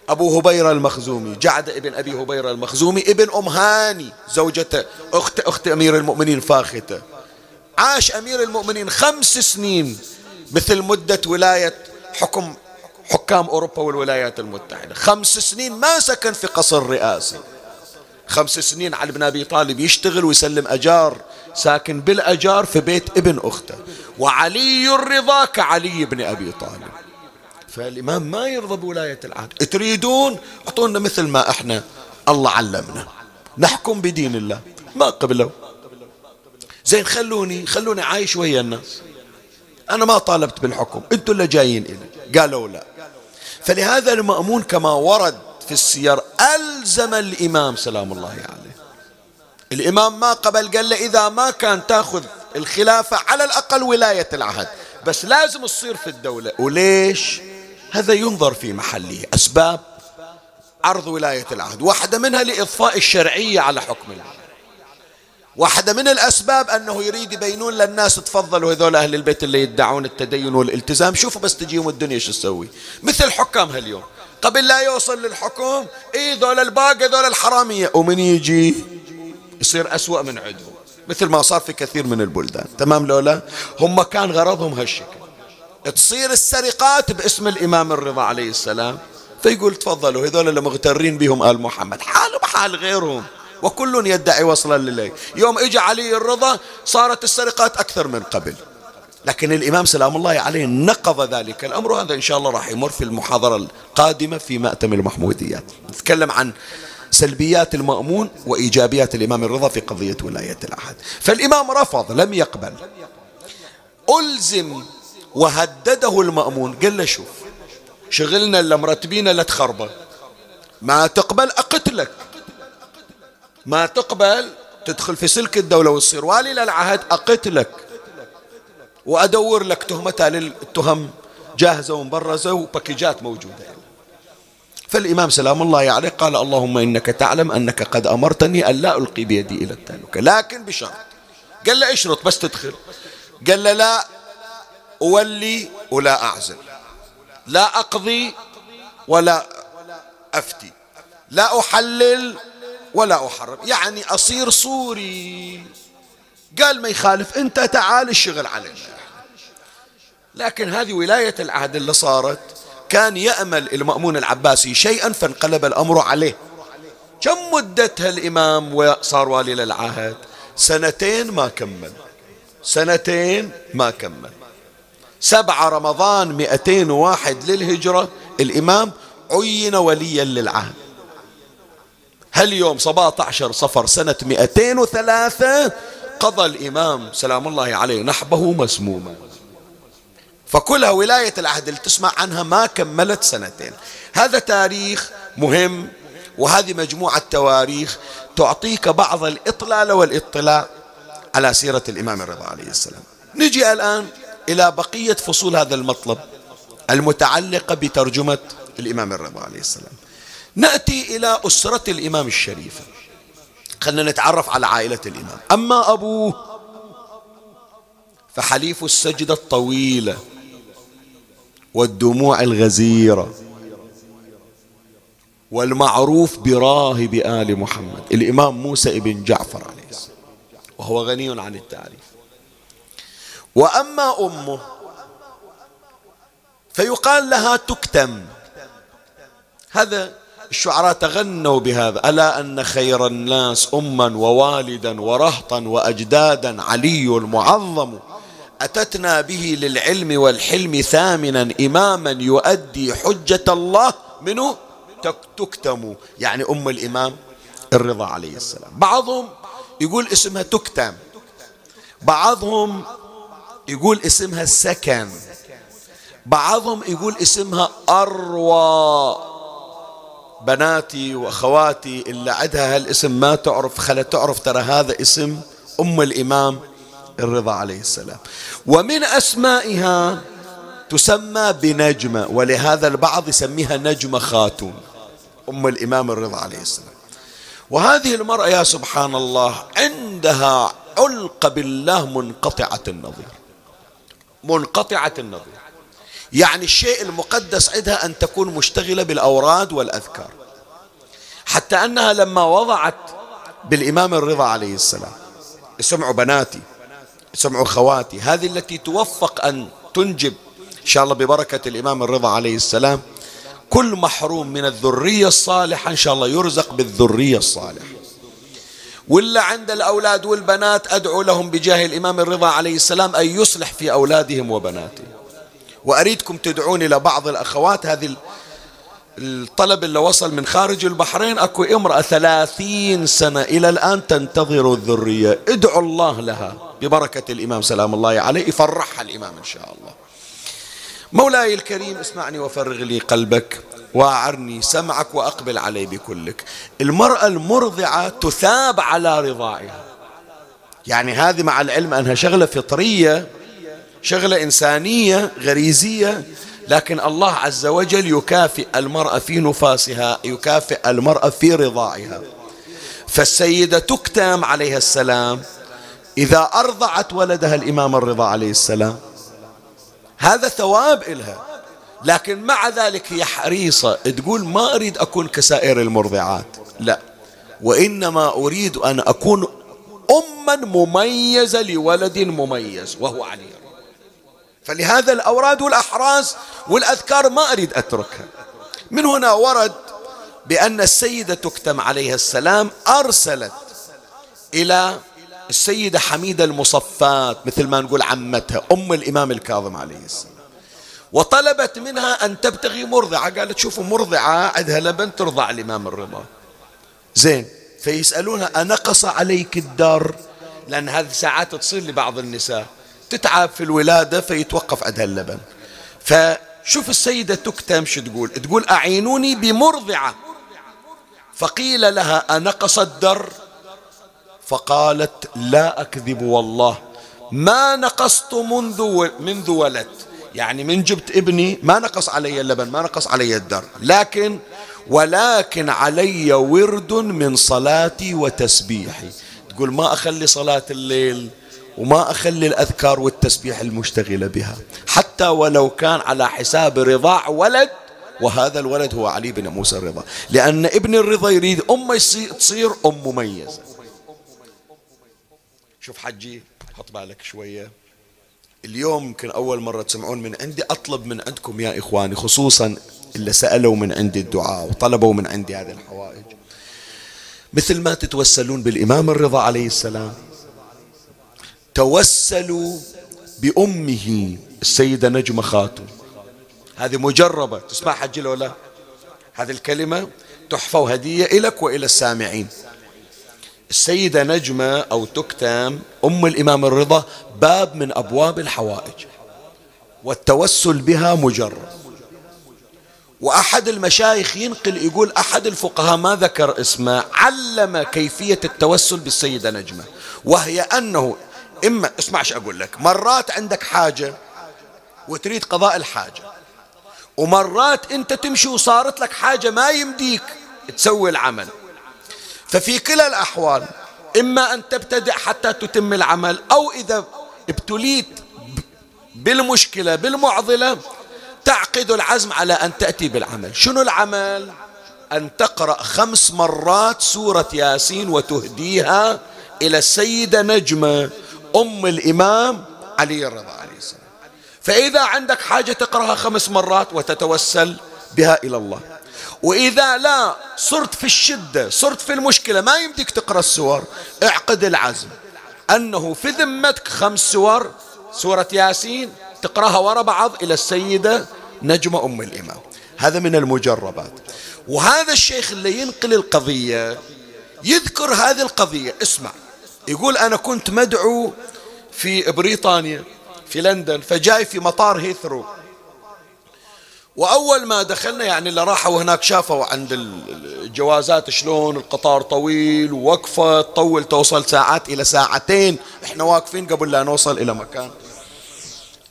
أبو هبيرة المخزومي جعد ابن أبي هبيرة المخزومي ابن أم هاني زوجته أخت أخت أمير المؤمنين فاخته. عاش أمير المؤمنين خمس سنين مثل مدة ولاية حكم حكام أوروبا والولايات المتحدة. خمس سنين ما سكن في قصر رئاسي. خمس سنين علي بن أبي طالب يشتغل ويسلم أجار ساكن بالأجار في بيت ابن أخته. وعلي الرضا كعلي بن أبي طالب. فالإمام ما يرضى بولاية العهد. تريدون؟ أعطونا مثل ما إحنا. الله علمنا. نحكم بدين الله. ما قبلوا. زين خلوني خلوني عايش ويا الناس. أنا ما طالبت بالحكم. أنتوا اللي جايين إلي. قالوا لا. فلهذا المأمون كما ورد في السير ألزم الإمام سلام الله عليه. الإمام ما قبل قال له إذا ما كان تأخذ الخلافة على الأقل ولاية العهد بس لازم تصير في الدولة. وليش؟ هذا ينظر في محله. أسباب عرض ولاية العهد. واحدة منها لإضفاء الشرعية على حكم العهد. واحدة من الأسباب أنه يريد يبينون للناس تفضلوا هذول أهل البيت اللي يدعون التدين والالتزام. شوفوا بس تجيهم الدنيا شو تسوي. مثل حكام هاليوم. قبل لا يوصل للحكم. إي ذول الباقي ذول الحرامية. ومن يجي؟ يصير أسوأ من عندهم مثل ما صار في كثير من البلدان. تمام لولا؟ هم كان غرضهم هالشكل. تصير السرقات باسم الإمام الرضا عليه السلام. فيقول تفضلوا هذول اللي مغترين بهم آل محمد. حال غيرهم. وكل يدعي وصلا لله يوم اجى علي الرضا صارت السرقات أكثر من قبل. لكن الإمام سلام الله عليه نقض ذلك. الأمر وهذا إن شاء الله راح يمر في المحاضرة القادمة في مأتم المحموديات. نتكلم عن سلبيات المأمون وإيجابيات الإمام الرضا في قضية ولاية الأحد. فالإمام رفض لم يقبل. ألزم وهدده المأمون. قال له شوف شغلنا اللي مرتبينه لا تخربه. ما تقبل أقتلك. ما تقبل تدخل في سلك الدولة وتصير والي للعهد أقتلك. وأدور لك تهمتها للتهم جاهزة ومبرزة وباكيجات موجودة. فالإمام سلام الله عليه قال اللهم إنك تعلم أنك قد أمرتني أن لا ألقي بيدي إلى التهلكة لكن بشرط. قال له اشرط بس تدخل. قال له لا أولي ولا أعزل. لا أقضي ولا أفتي. لا أحلل ولا أحرم. يعني أصير صوري قال ما يخالف أنت تعال الشغل علينا. لكن هذه ولاية العهد اللي صارت كان يأمل المأمون العباسي شيئا فانقلب الأمر عليه. كم مدتها الإمام وصار والي للعهد؟ سنتين ما كمل. سنتين ما كمل. سبعة رمضان مئتين واحد للهجرة الإمام عين وليا للعهد. هل يوم 17 صفر سنة 203 قضى الإمام سلام الله عليه نحبه مسموما. فكلها ولاية العهد اللي تسمع عنها ما كملت سنتين. هذا تاريخ مهم وهذه مجموعة تواريخ تعطيك بعض الإطلالة والاطلاع على سيرة الإمام الرضا عليه السلام. نجي الآن إلى بقية فصول هذا المطلب المتعلقة بترجمة الإمام الرضا عليه السلام. نأتي إلى أسرة الإمام الشريفة خلنا نتعرف على عائلة الإمام. أما أبوه فحليف السجدة الطويلة والدموع الغزيرة والمعروف براهب آل محمد. الإمام موسى ابن جعفر عليه السلام. وهو غني عن التعريف. وأما أمه فيقال لها تكتم. هذا الشعراء تغنوا بهذا. ألا أن خير الناس أما ووالدا ورهطا وأجدادا علي المعظم. أتتنا به للعلم والحلم ثامنا إماما يؤدي حجة الله. منه تكتم. يعني أم الإمام الرضا عليه السلام. بعضهم يقول اسمها تكتم. بعضهم يقول اسمها السكن بعضهم يقول اسمها أروى. بناتي وأخواتي اللي عندها هالاسم ما تعرف خلا تعرف ترى هذا اسم أم الإمام الرضا عليه السلام. ومن أسمائها تسمى بنجمة ولهذا البعض يسميها نجمة خاتون أم الإمام الرضا عليه السلام. وهذه المرأة يا سبحان الله عندها علق بالله منقطعة النظير. منقطعة النظير. يعني الشيء المقدس عندها أن تكون مشتغلة بالأوراد والأذكار. حتى أنها لما وضعت بالإمام الرضا عليه السلام اسمعوا بناتي اسمعوا خواتي هذه التي توفق أن تنجب إن شاء الله ببركة الإمام الرضا عليه السلام كل محروم من الذرية الصالحة إن شاء الله يرزق بالذرية الصالحة. ولا عند الأولاد والبنات أدعو لهم بجاه الإمام الرضا عليه السلام أن يصلح في أولادهم وبناتهم. وأريدكم تدعوني لبعض الأخوات. هذه الطلب اللي وصل من خارج البحرين أكو امرأة ثلاثين سنة إلى الآن تنتظر الذرية. ادعوا الله لها. ببركة الإمام سلام الله عليه. يفرحها الإمام إن شاء الله. مولاي الكريم اسمعني وفرغ لي قلبك واعرني سمعك وأقبل علي بكلك. المرأة المرضعة تثاب على رضاعها. يعني هذه مع العلم أنها شغلة فطرية شغلة إنسانية غريزية لكن الله عز وجل يكافئ المرأة في نفاسها يكافئ المرأة في رضاعها. فالسيدة تكتم عليها السلام إذا أرضعت ولدها الإمام الرضا عليه السلام. هذا ثواب إلها لكن مع ذلك هي حريصة تقول ما أريد أكون كسائر المرضعات. لا وإنما أريد أن أكون أما مميزة لولد مميز وهو علي. فلهذا الأوراد والأحراز والأذكار ما أريد أتركها. من هنا ورد بأن السيدة تكتم عليها السلام أرسلت إلى السيدة حميدة المصفات مثل ما نقول عمتها أم الإمام الكاظم عليه السلام. وطلبت منها أن تبتغي مرضعة قالت شوفوا مرضعة عندها لبن ترضع الإمام الرضا. زين فيسألونها أنقص عليك الدار؟ لأن هذه ساعات تصير لبعض النساء. تتعب في الولادة فيتوقف عندها اللبن. فشوف السيدة تكتم شو تقول. تقول أعينوني بمرضعة. فقيل لها أنقص الدر. فقالت لا أكذب والله. ما نقصت منذ منذ ولدت. يعني من جبت ابني ما نقص علي اللبن ما نقص علي الدر. لكن ولكن علي ورد من صلاتي وتسبيحي. تقول ما أخلي صلاة الليل وما أخلي الأذكار والتسبيح المشتغلة بها. حتى ولو كان على حساب رضاع ولد وهذا الولد هو علي بن موسى الرضا. لأن ابن الرضا يريد أمه تصير أم مميزة. شوف حجي حط بالك شوية. اليوم يمكن أول مرة تسمعون من عندي أطلب من عندكم يا إخواني خصوصا اللي سألوا من عندي الدعاء وطلبوا من عندي هذه الحوائج. مثل ما تتوسلون بالإمام الرضا عليه السلام توسلوا بأمه السيدة نجمة خاتم. هذه مجربة. تسمع حجي لو لا هذه الكلمة تحفة وهدية إلك وإلى السامعين. السيدة نجمة أو تكتم أم الإمام الرضا باب من أبواب الحوائج. والتوسل بها مجرد وأحد المشايخ ينقل يقول أحد الفقهاء ما ذكر اسمه علم كيفية التوسل بالسيدة نجمة وهي أنه إما اسمع إيش أقول لك. مرات عندك حاجة وتريد قضاء الحاجة. ومرات أنت تمشي وصارت لك حاجة ما يمديك تسوي العمل. ففي كلا الأحوال إما أن تبتدئ حتى تتم العمل أو إذا ابتليت بالمشكلة بالمعضلة تعقد العزم على أن تأتي بالعمل. شنو العمل؟ أن تقرأ خمس مرات سورة ياسين وتهديها إلى السيدة نجمة. أم الإمام علي الرضا عليه السلام. فإذا عندك حاجة تقرأها خمس مرات وتتوسل بها إلى الله. وإذا لا صرت في الشدة صرت في المشكلة ما يمديك تقرأ السور اعقد العزم. أنه في ذمتك خمس سور سورة ياسين تقرأها ورا بعض إلى السيدة نجمة أم الإمام. هذا من المجربات. وهذا الشيخ اللي ينقل القضية يذكر هذه القضية. اسمع. يقول أنا كنت مدعو في بريطانيا في لندن فجاي في مطار هيثرو. وأول ما دخلنا يعني اللي راحوا هناك شافوا عند الجوازات شلون القطار طويل ووقفة تطول توصل ساعات إلى ساعتين. إحنا واقفين قبل لا نوصل إلى مكان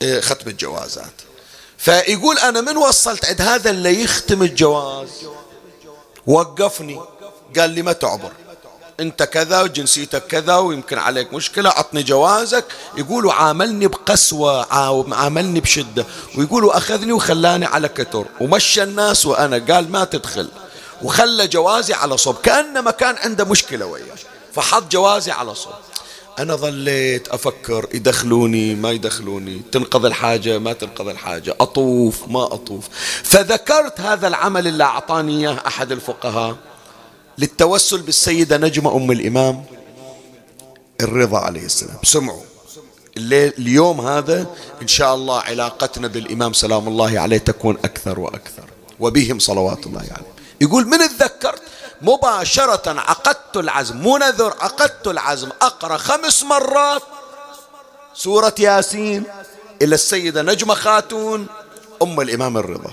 إيه، ختم الجوازات. فيقول أنا من وصلت عند هذا اللي يختم الجواز؟ وقفني. قال لي ما تعبر. انت كذا وجنسيتك كذا ويمكن عليك مشكلة عطني جوازك. يقولوا عاملني بقسوة عاملني بشدة. ويقولوا أخذني وخلاني على كتر. ومشى الناس وأنا قال ما تدخل. وخلى جوازي على صوب. كأنما كان عنده مشكلة وياه. فحط جوازي على صوب. أنا ظليت أفكر يدخلوني ما يدخلوني. تنقض الحاجة ما تنقض الحاجة. أطوف ما أطوف. فذكرت هذا العمل اللي أعطاني إياه أحد الفقهاء. للتوسل بالسيدة نجمة أم الإمام الرضا عليه السلام. سمعوا. اليوم هذا إن شاء الله علاقتنا بالإمام سلام الله عليه تكون أكثر وأكثر. وبهم صلوات الله عليه. يقول من تذكرت؟ مباشرة عقدت العزم. مو نذر عقدت العزم. أقرأ خمس مرات. سورة ياسين. إلى السيدة نجمة خاتون. أم الإمام الرضا.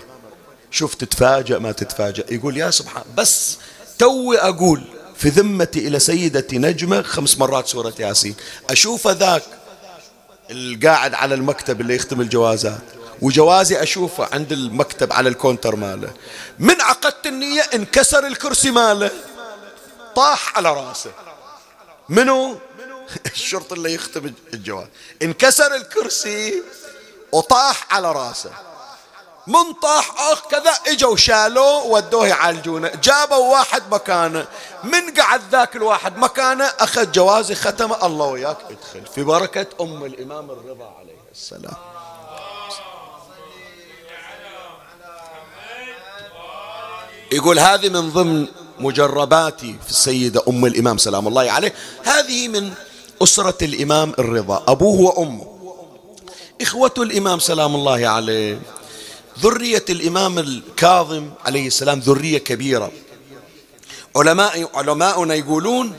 شوف تتفاجأ ما تتفاجأ. يقول يا سبحان بس توي أقول في ذمتي إلى سيدتي نجمة خمس مرات سورة ياسين. أشوف ذاك القاعد على المكتب اللي يختم الجوازات وجوازي أشوفه عند المكتب على الكونتر ماله. من عقدت النية انكسر الكرسي ماله. طاح على راسه. منو؟ الشرطي اللي يختم الجواز. انكسر الكرسي وطاح على راسه. من طاح آخ كذا إجوا شالوه ودوه يعالجونه. جابوا واحد مكانه من قعد ذاك الواحد مكانه؟ أخذ جوازي ختمه الله وياك ادخل. في بركة أم الإمام الرضا عليه السلام. يقول هذه من ضمن مجرباتي في السيدة أم الإمام سلام الله عليه. هذه من أسرة الإمام الرضا. أبوه وأمه. إخوة الإمام سلام الله عليه. ذرية الإمام الكاظم عليه السلام ذرية كبيرة. علماء علماؤنا يقولون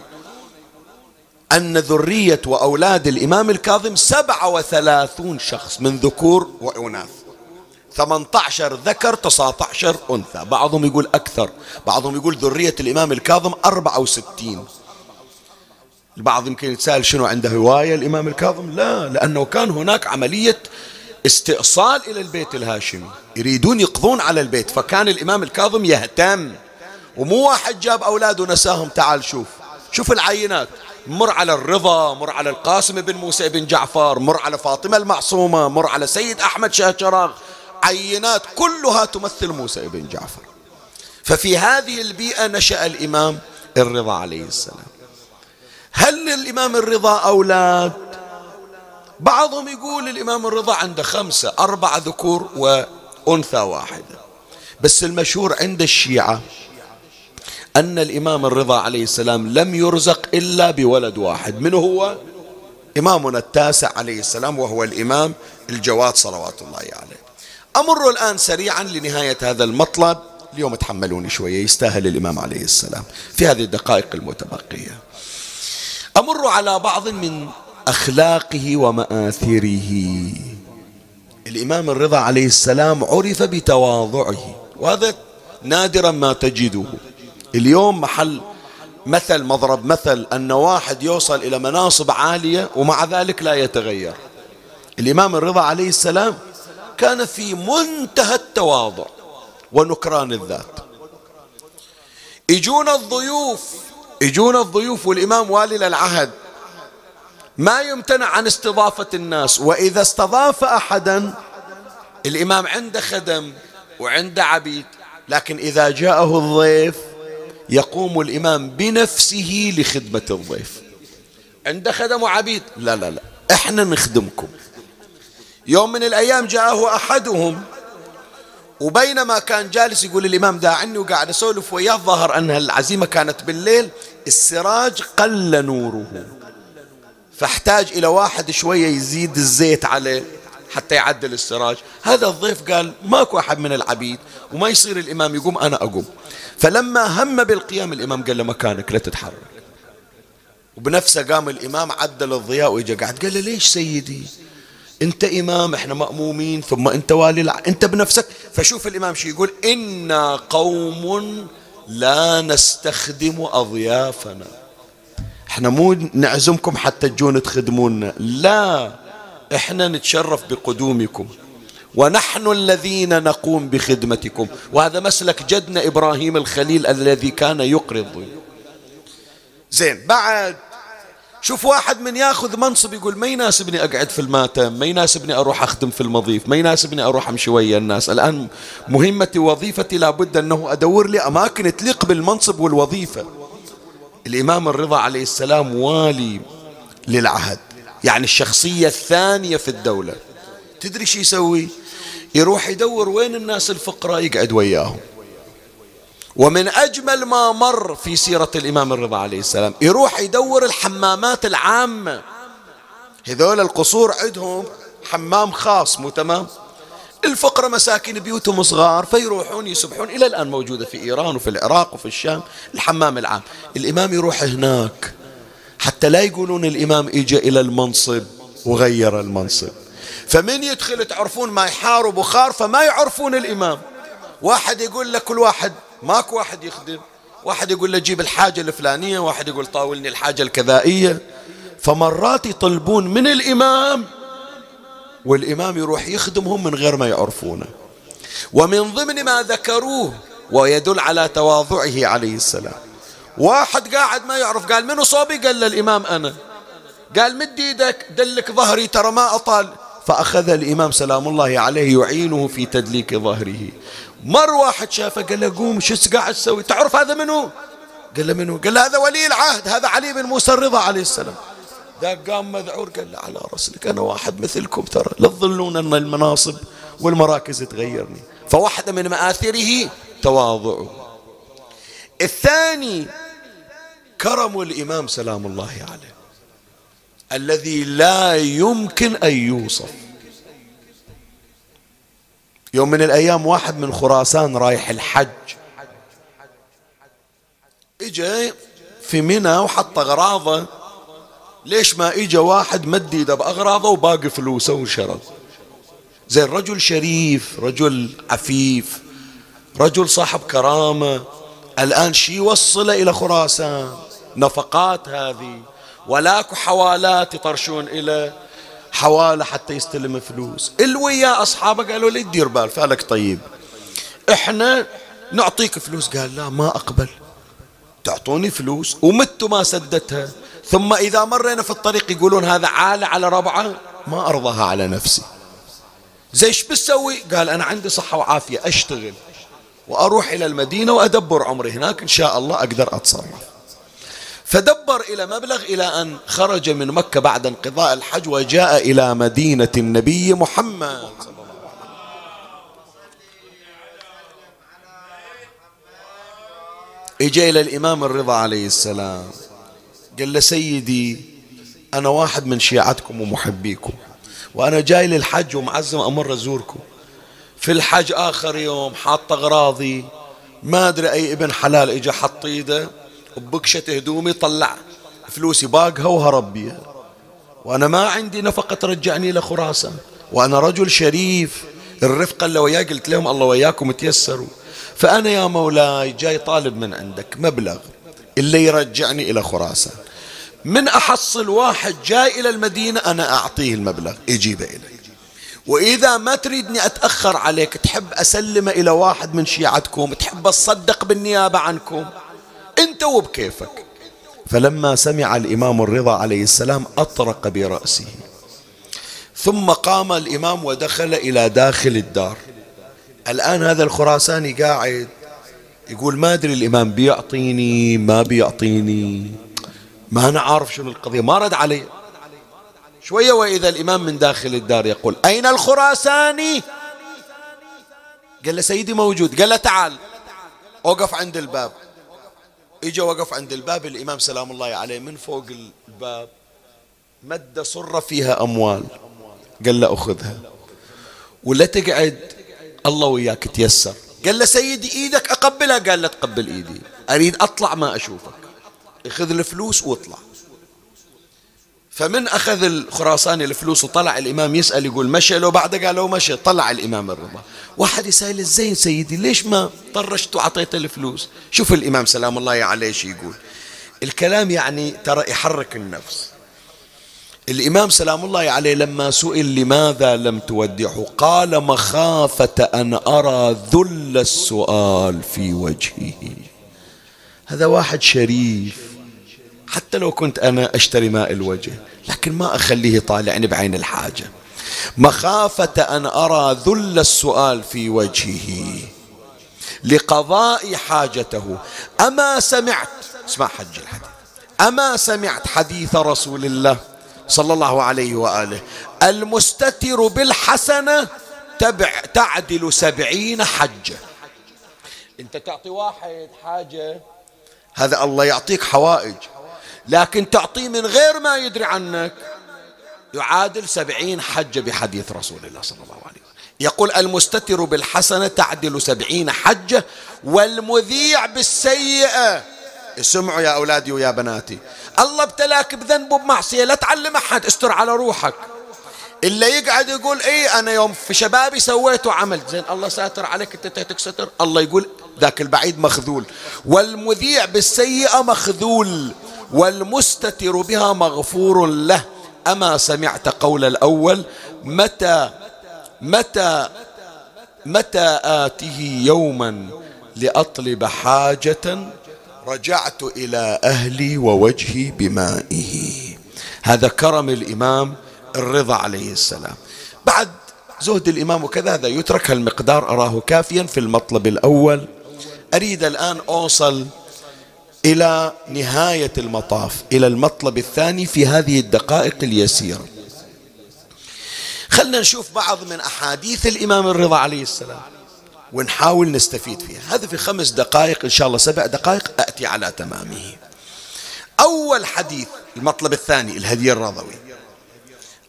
أن ذرية وأولاد الإمام الكاظم سبعة وثلاثون شخص من ذكور وإناث. 18 ذكر 19 أنثى. بعضهم يقول أكثر. بعضهم يقول ذرية الإمام الكاظم 64 البعض يمكن يتساءل شنو عنده هواية الإمام الكاظم؟ لا لأنه كان هناك عملية استئصال إلى البيت الهاشمي. يريدون يقضون على البيت. فكان الإمام الكاظم يهتم. ومو واحد جاب أولاده ونساهم تعال شوف. شوف العينات. مر على الرضا مر على القاسم بن موسى بن جعفر مر على فاطمة المعصومة مر على سيد أحمد شاه شراغ. عينات كلها تمثل موسى بن جعفر. ففي هذه البيئة نشأ الإمام الرضا عليه السلام. هل للإمام الرضا أولاد؟ بعضهم يقول الإمام الرضا عنده خمسة أربعة ذكور وأنثى واحدة. بس المشهور عند الشيعة أن الإمام الرضا عليه السلام لم يرزق إلا بولد واحد. من هو؟ إمامنا التاسع عليه السلام وهو الإمام الجواد صلوات الله عليه. أمر الآن سريعا لنهاية هذا المطلب. اليوم تحملوني شوية يستاهل الإمام عليه السلام في هذه الدقائق المتبقية. أمر على بعض من أخلاقه ومآثره. الإمام الرضا عليه السلام عرف بتواضعه. وهذا نادرا ما تجده. اليوم محل مثل مضرب مثل أن واحد يوصل إلى مناصب عالية ومع ذلك لا يتغير. الإمام الرضا عليه السلام كان في منتهى التواضع ونكران الذات. يجون الضيوف يجون الضيوف والإمام والي العهد ما يمتنع عن استضافة الناس. وإذا استضاف أحدا الإمام عنده خدم وعنده عبيد لكن إذا جاءه الضيف يقوم الإمام بنفسه لخدمة الضيف. عنده خدم وعبيد؟ لا لا لا. إحنا نخدمكم. يوم من الأيام جاءه أحدهم وبينما كان جالس يقول الإمام داعني وقاعد أسولف وياه ظهر أن العزيمة كانت بالليل السراج قل نوره. فاحتاج إلى واحد شوية يزيد الزيت عليه حتى يعدل السراج. هذا الضيف قال ماكو أحد من العبيد وما يصير الإمام يقوم أنا أقوم. فلما هم بالقيام الإمام قال له مكانك لا تتحرك. وبنفسه قام الإمام عدل الضياء وإجا قاعد. قال له ليش سيدي؟ أنت إمام إحنا مأمومين ثم أنت والي الع... أنت بنفسك. فشوف الإمام شو يقول؟ إنا قوم لا نستخدم أضيافنا. إحنا مو نعزمكم حتى تجون تخدمونا. لا إحنا نتشرف بقدومكم. ونحن الذين نقوم بخدمتكم. وهذا مسلك جدنا إبراهيم الخليل الذي كان يقرض. زين بعد شوف واحد من ياخذ منصب يقول ما يناسبني أقعد في الماتم؟ ما يناسبني أروح اخدم في المضيف؟ ما يناسبني أروح أمشي ويا الناس؟ الآن مهمتي وظيفتي لابد أنه أدور لي أماكن تليق بالمنصب والوظيفة. الإمام الرضا عليه السلام والي للعهد يعني الشخصية الثانية في الدولة. تدري شو يسوي؟ يروح يدور وين الناس الفقراء يقعد وياهم. ومن أجمل ما مر في سيرة الإمام الرضا عليه السلام يروح يدور الحمامات العامة. هذول القصور عندهم حمام خاص مو تمام؟ الفقراء مساكين بيوتهم صغار فيروحون يسبحون. إلى الآن موجودة في إيران وفي العراق وفي الشام الحمام العام. الإمام يروح هناك. حتى لا يقولون الإمام إجا إلى المنصب وغير المنصب. فمن يدخل تعرفون ما يحار بخار فما يعرفون الإمام. واحد يقول لك كل واحد ماكو واحد يخدم. واحد يقول له جيب الحاجة الفلانية واحد يقول طاولني الحاجة الكذائية. فمرات يطلبون من الإمام والإمام يروح يخدمهم من غير ما يعرفونه. ومن ضمن ما ذكروه ويدل على تواضعه عليه السلام. واحد قاعد ما يعرف قال منو صوبي؟ قال للإمام أنا. قال مد إيدك دلك ظهري ترى ما أطال. فأخذ الإمام سلام الله عليه يعينه في تدليك ظهره. مر واحد شافه قال له قوم شو قاعد تسوي؟ تعرف هذا منو؟ قال له منو؟ قال له هذا ولي العهد هذا علي بن موسى الرضا عليه السلام. ذاك قام مذعور قال له على رسلك أنا واحد مثلكم ترى. لا تظنون أن المناصب والمراكز تغيرني. فواحدة من مآثره تواضعه الثاني كرم الإمام سلام الله عليه الذي لا يمكن أن يوصف. يوم من الأيام واحد من خراسان رايح الحج. اجى في منى وحط أغراضه ليش ما اجى واحد مد ايده بأغراضه وباقي فلوسه وشرب زين رجل شريف رجل عفيف رجل صاحب كرامة الآن شي يوصله إلى خراسان؟ نفقات هذه. ولاك حوالات يطرشون إلى حوالة حتى يستلم فلوس. الويا أصحابه قالوا لي دير بال فالك طيب. إحنا نعطيك فلوس. قال لا ما أقبل. تعطوني فلوس ومت ما سدتها. ثم إذا مرينا في الطريق يقولون هذا عالة على ربعة ما أرضاها على نفسي. زي إيش بتسوي؟ قال أنا عندي صحة وعافية أشتغل وأروح إلى المدينة وأدبر عمري هناك إن شاء الله أقدر أتصرف. فدبر إلى مبلغ إلى أن خرج من مكة بعد انقضاء الحج وجاء إلى مدينة النبي محمد. اجى إلى الإمام الرضا عليه السلام. قال له سيدي أنا واحد من شيعتكم ومحبيكم وأنا جاي للحج ومعزم أمر أزوركم. في الحج آخر يوم حاط أغراضي ما أدري أي ابن حلال إجا حط إيده ببكشة هدومي طلع فلوسي باقها وهرب بيها وأنا ما عندي نفقة ترجعني لخراسان وأنا رجل شريف الرفقة اللي وياي قلت لهم الله وياكم تيسروا. فأنا يا مولاي جاي طالب من عندك مبلغ اللي يرجعني إلى خراسان من أحصل واحد جاي إلى المدينة أنا أعطيه المبلغ يجيبه إلي. وإذا ما تريدني أتأخر عليك تحب أسلمه إلى واحد من شيعتكم تحب أصدق بالنيابة عنكم؟ أنت وبكيفك. فلما سمع الإمام الرضا عليه السلام أطرق برأسه. ثم قام الإمام ودخل إلى داخل الدار. الآن هذا الخراساني قاعد يقول ما أدري الإمام بيعطيني ما بيعطيني. ما أنا عارف شنو القضية ما رد علي. شوية وإذا الإمام من داخل الدار يقول أين الخراساني؟ قال له سيدي موجود. قال له تعال. وقف عند الباب. اجى وقف عند الباب الإمام سلام الله عليه من فوق الباب مد صرة فيها أموال. قال له أخذها. ولا تقعد الله وياك تيسر. قال له سيدي إيدك أقبلها؟ قال له تقبل إيدي. أريد أطلع ما أشوفك. اخذ الفلوس واطلع فمن أخذ الخراساني الفلوس وطلع الإمام يسأل يقول مشى لو بعد؟ قالوا مشى طلع الإمام الرضا. واحد يسأل الزين سيدي ليش ما طرشت وعطيت الفلوس؟ شوف الإمام سلام الله عليه شي يقول. الكلام يعني ترى يحرك النفس. الإمام سلام الله عليه لما سئل لماذا لم تودعه؟ قال مخافة أن أرى ذل السؤال في وجهه. هذا واحد شريف. حتى لو كنت أنا أشتري ماء الوجه لكن ما أخليه طالعني بعين الحاجة. مخافة أن أرى ذل السؤال في وجهه لقضاء حاجته. أما سمعت اسمع حج الحديث. أما سمعت حديث رسول الله صلى الله عليه وآله المستتر بالحسنة تبع تعدل سبعين حجة. أنت تعطي واحد حاجة هذا الله يعطيك حوائج. لكن تعطيه من غير ما يدري عنك. يعادل سبعين حجة بحديث رسول الله صلى الله عليه وسلم. يقول المستتر بالحسنة تعدل سبعين حجة والمذيع بالسيئة. اسمعوا يا أولادي ويا بناتي. الله ابتلاك بذنب وبمعصية لا تعلم أحد استر على روحك. إلا يقعد يقول اي أنا يوم في شبابي سويت وعملت زين الله ساتر عليك أنت تهتك ستر. الله يقول ذاك البعيد مخذول. والمذيع بالسيئة مخذول والمستتر بها مغفور له. أما سمعت قول الأول متى متى متى آته يوما لأطلب حاجة؟ رجعت إلى أهلي ووجهي بمائه. هذا كرم الإمام الرضا عليه السلام. بعد زهد الإمام وكذا هذا يترك المقدار أراه كافيا في المطلب الأول. أريد الآن أوصل إلى نهاية المطاف إلى المطلب الثاني في هذه الدقائق اليسيرة. خلنا نشوف بعض من أحاديث الإمام الرضا عليه السلام ونحاول نستفيد فيها. هذا في خمس دقائق إن شاء الله سبع دقائق أتي على تمامه. أول حديث المطلب الثاني الهدي الرضوي.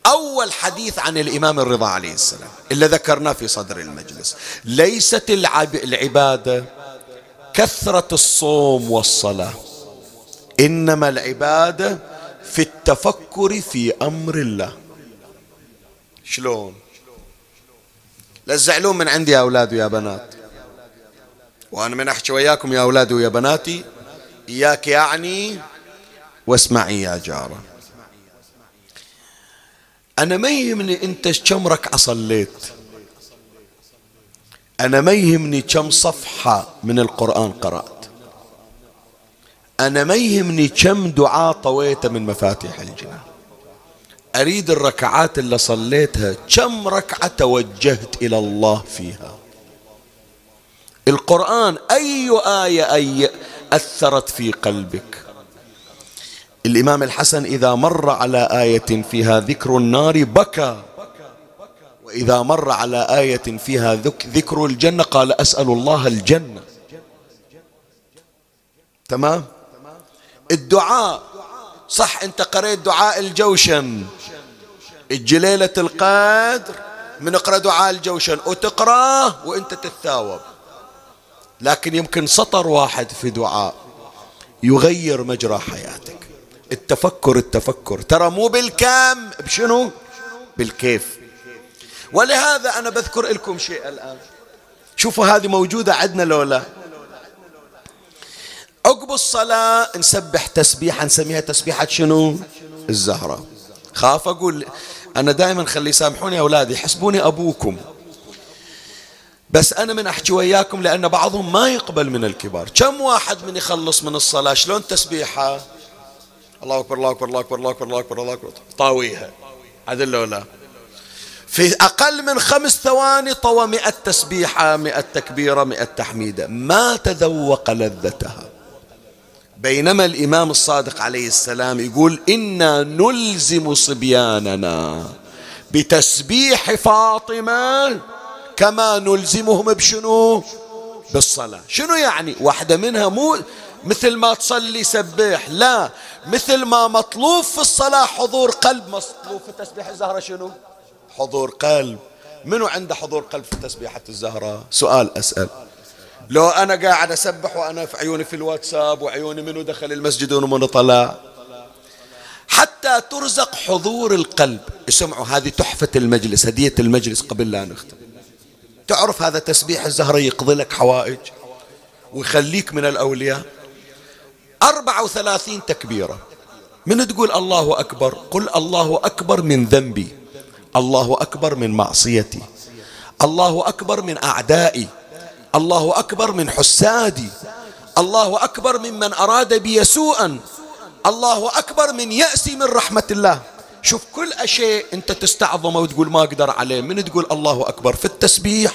أول حديث عن الإمام الرضا عليه السلام اللي ذكرناه في صدر المجلس. ليست العبادة كثرة الصوم والصلاة. إنما العبادة في التفكر في أمر الله. شلون؟ لا تزعلون من عندي يا أولاد ويا بنات. وأنا من أحكي وياكم يا أولادي ويا بناتي إياك يعني واسمعي يا جارة. أنا ما يهمني أنت كم ركعة صليت أنا ما يهمني كم صفحة من القرآن قرأت. أنا ما يهمني كم دعاء طويت من مفاتيح الجنان أريد الركعات اللي صليتها كم ركعة توجهت إلى الله فيها. القرآن أي آية أي أثرت في قلبك؟ الإمام الحسن إذا مر على آية فيها ذكر النار بكى. وإذا مر على آية فيها ذكر الجنة قال أسأل الله الجنة. تمام؟ الدعاء صح أنت قريت دعاء الجوشن. الجليلة القدر من اقرأ دعاء الجوشن وتقرأه وأنت تتثاوب. لكن يمكن سطر واحد في دعاء يغير مجرى حياتك. التفكر التفكر. ترى مو بالكم بشنو؟ بالكيف. ولهذا أنا بذكر لكم شيء الآن. شوفوا هذه موجودة عندنا لو لا. عقب الصلاة نسبح تسبيحة نسميها تسبيحة شنو؟ الزهرة. خاف أقول أنا دائما خلي يسامحوني يا أولادي يحسبوني أبوكم. بس أنا من أحكي وياكم لأن بعضهم ما يقبل من الكبار. كم واحد من يخلص من الصلاة؟ شلون تسبيحة؟ الله أكبر الله أكبر الله أكبر الله أكبر الله أكبر الله أكبر. طاويها. عدل ولا في أقل من خمس ثواني طوى مئة تسبيحة مئة تكبيرة مئة تحميدة. ما تذوق لذتها. بينما الإمام الصادق عليه السلام يقول إنا نلزم صبياننا بتسبيح فاطمة كما نلزمهم بشنو؟ بالصلاة. شنو يعني؟ واحدة منها مو مثل ما تصلي سبح لا. مثل ما مطلوب في الصلاة حضور قلب مطلوب في تسبيح الزهرة شنو؟ حضور قلب. منو عنده حضور قلب في تسبيحة الزهرة سؤال أسأل. لو أنا قاعد أسبح وأنا في عيوني في الواتساب وعيوني منو دخل المسجد ومنو طلع حتى ترزق حضور القلب. اسمعوا هذه تحفة المجلس هدية المجلس قبل لا نختم. تعرف هذا تسبيح الزهرة يقضي لك حوائج ويخليك من الأولياء؟ أربعة وثلاثين تكبيرة. من تقول الله أكبر؟ قل الله أكبر من ذنبي. الله أكبر من معصيتي الله أكبر من أعدائي الله أكبر من حسادي الله أكبر ممن أراد بي سوءا الله أكبر من يأسي من رحمة الله شوف كل شيء أنت تستعظمه وتقول ما أقدر عليه من تقول الله أكبر في التسبيح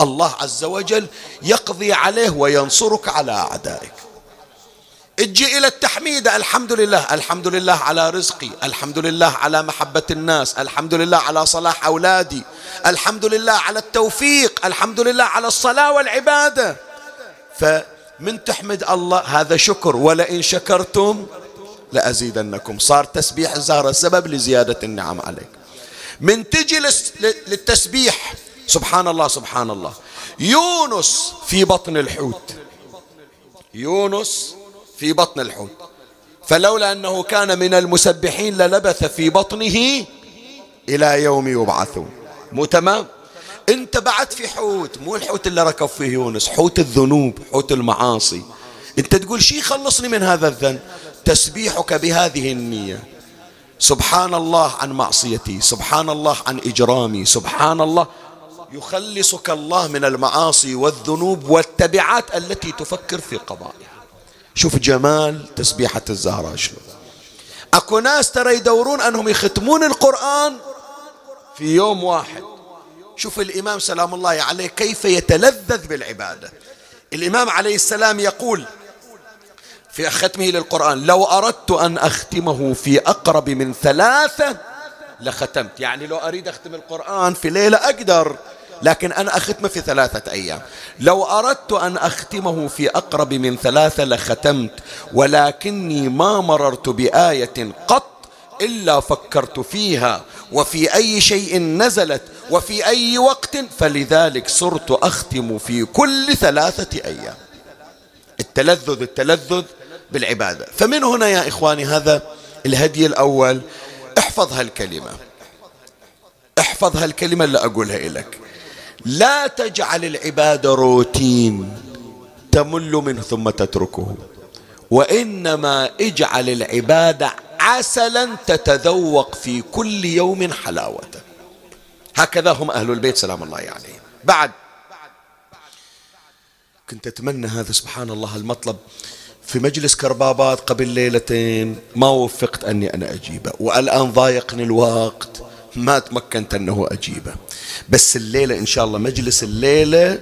الله عز وجل يقضي عليه وينصرك على أعدائك أجي إلى التحميد. الحمد لله. الحمد لله على رزقي. الحمد لله على محبة الناس. الحمد لله على صلاح أولادي. الحمد لله على التوفيق. الحمد لله على الصلاة والعبادة. فمن تحمد الله هذا شكر. ولئن شكرتم لأزيدنكم. صار تسبيح الزهرة سبب لزيادة النعم عليك. من تجي للتسبيح. سبحان الله سبحان الله. يونس في بطن الحوت. يونس في بطن الحوت. فلولا أنه كان من المسبحين للبث في بطنه إلى يوم يبعثون. مو تمام؟ انت بعد في حوت مو الحوت اللي ركب فيه يونس حوت الذنوب حوت المعاصي. انت تقول شي خلصني من هذا الذنب؟ تسبيحك بهذه النية. سبحان الله عن معصيتي سبحان الله عن إجرامي سبحان الله يخلصك الله من المعاصي والذنوب والتبعات التي تفكر في قضائها شوف جمال تسبيحة الزهراء شنو. أكو ناس ترى يدورون أنهم يختمون القرآن في يوم واحد. شوف الإمام سلام الله عليه كيف يتلذذ بالعبادة. الإمام عليه السلام يقول في ختمه للقرآن لو أردت أن أختمه في أقرب من ثلاثة لختمت. يعني لو أريد أختم القرآن في ليلة أقدر. لكن أنا أختمه في ثلاثة أيام. لو أردت أن أختمه في أقرب من ثلاثة لختمت ولكني ما مررت بآية قط إلا فكرت فيها وفي أي شيء نزلت وفي أي وقت فلذلك صرت أختم في كل ثلاثة أيام. التلذذ التلذذ بالعبادة. فمن هنا يا إخواني هذا الهدي الأول. احفظ هالكلمة احفظ هالكلمة اللي أقولها لك لا تجعل العبادة روتين تمل منه ثم تتركه. وإنما اجعل العبادة عسلا تتذوق في كل يوم حلاوته هكذا هم أهل البيت سلام الله عليهم. يعني. بعد. كنت أتمنى هذا سبحان الله المطلب. في مجلس كربابات قبل ليلتين ما وفقت أني أنا أجيبه والآن ضايقني الوقت ما تمكنت أنه أجيبه. بس الليلة إن شاء الله مجلس الليلة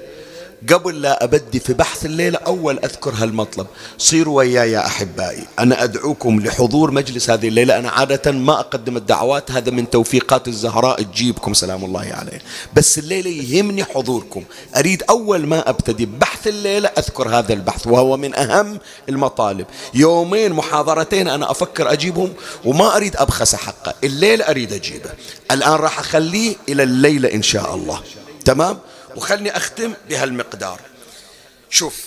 قبل لا أبدي في بحث الليلة أول أذكر هالمطلب. صيروا وياي يا أحبائي. أنا أدعوكم لحضور مجلس هذه الليلة. أنا عادة ما أقدم الدعوات هذا من توفيقات الزهراء. تجيبكم سلام الله عليه. بس الليلة يهمني حضوركم. أريد أول ما أبتدي بحث الليلة أذكر هذا البحث وهو من أهم المطالب. يومين محاضرتين أنا أفكر أجيبهم وما أريد أبخس حقه. الليلة أريد أجيبه. الآن راح أخليه إلى الليلة إن شاء الله. تمام؟ وخلني أختم بهالمقدار. شوف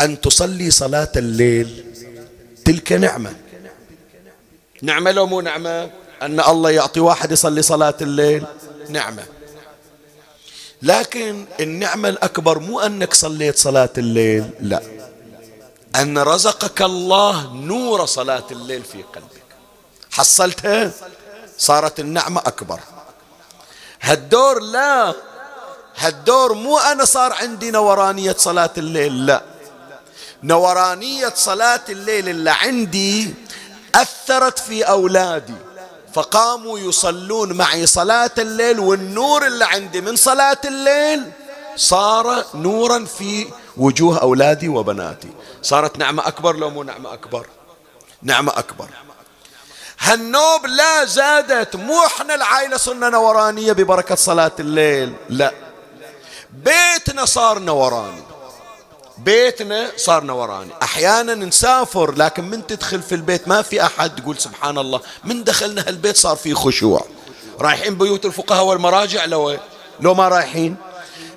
أن تصلي صلاة الليل تلك نعمة. نعمة لو مو نعمة؟ أن الله يعطي واحد يصلي صلاة الليل؟ نعمة. لكن النعمة الأكبر مو أنك صليت صلاة الليل لا. أن رزقك الله نور صلاة الليل في قلبك. حصلتها؟ صارت النعمة أكبر. هالدور لا هالدور مو أنا صار عندي نورانية صلاة الليل لا. نورانية صلاة الليل اللي عندي أثرت في أولادي. فقاموا يصلون معي صلاة الليل والنور اللي عندي من صلاة الليل صار نورا في وجوه أولادي وبناتي. صارت نعمة أكبر لو مو نعمة أكبر؟ نعمة أكبر. هالنوب لا زادت مو إحنا العائلة صرنا نورانية ببركة صلاة الليل لا. بيتنا صار نوراني بيتنا صار نوراني أحيانا نسافر لكن من تدخل في البيت ما في أحد تقول سبحان الله. من دخلنا هالبيت صار في خشوع. رايحين بيوت الفقهاء والمراجع؟ لو لو ما رايحين.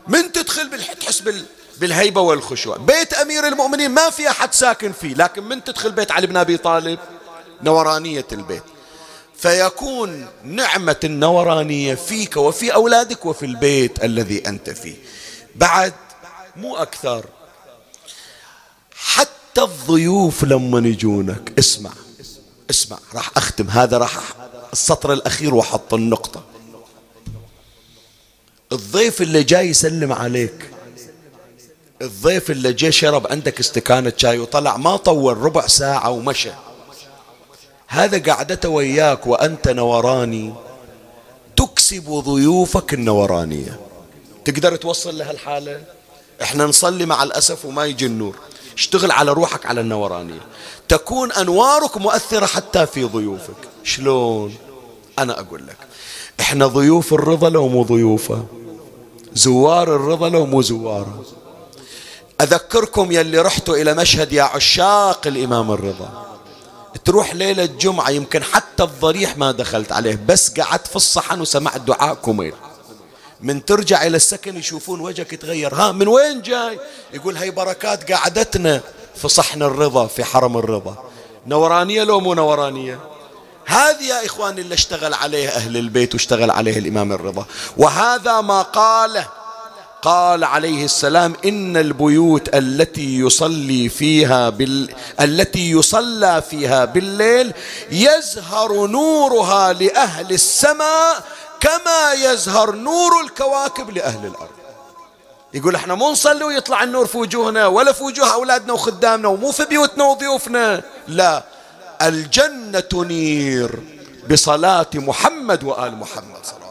من تدخل تحس بال بالهيبة والخشوع. بيت أمير المؤمنين ما في أحد ساكن فيه لكن من تدخل بيت علي بن أبي طالب نورانية البيت. فيكون نعمة النورانية فيك وفي أولادك وفي البيت الذي أنت فيه. بعد مو أكثر. حتى الضيوف لما يجونك اسمع اسمع راح أختم. هذا راح السطر الأخير وحط النقطة. الضيف اللي جاي يسلم عليك. الضيف اللي جاي شرب عندك استكانة شاي وطلع ما طول ربع ساعة ومشى. هذا قعدته وياك وأنت نوراني تكسب ضيوفك النورانية. تقدر توصل لها الحالة؟ إحنا نصلي مع الأسف وما يجي النور. اشتغل على روحك على النورانية. تكون أنوارك مؤثرة حتى في ضيوفك. شلون؟ أنا أقول لك. إحنا ضيوف الرضا لو مو ضيوفة. زوار الرضا لو مو زواره أذكركم يلي رحتوا إلى مشهد يا عشاق الإمام الرضا. تروح ليلة جمعة يمكن حتى الضريح ما دخلت عليه بس قعدت في الصحن وسمعت دعاء كميل من ترجع إلى السكن يشوفون وجهك يتغير. ها من وين جاي؟ يقول هي بركات قعدتنا في صحن الرضا في حرم الرضا. نورانية لو مو نورانية؟ هذه يا إخواني اللي اشتغل عليه أهل البيت واشتغل عليه الإمام الرضا. وهذا ما قاله قال عليه السلام إن البيوت التي يصلي فيها بال... التي يصلى فيها بالليل يزهر نورها لأهل السماء كما يزهر نور الكواكب لأهل الأرض. يقول إحنا مو نصلي ويطلع النور في وجوهنا ولا في وجوه أولادنا وخدامنا ومو في بيوتنا وضيوفنا. لا الجنة تنير بصلاة محمد وآل محمد صلوات الله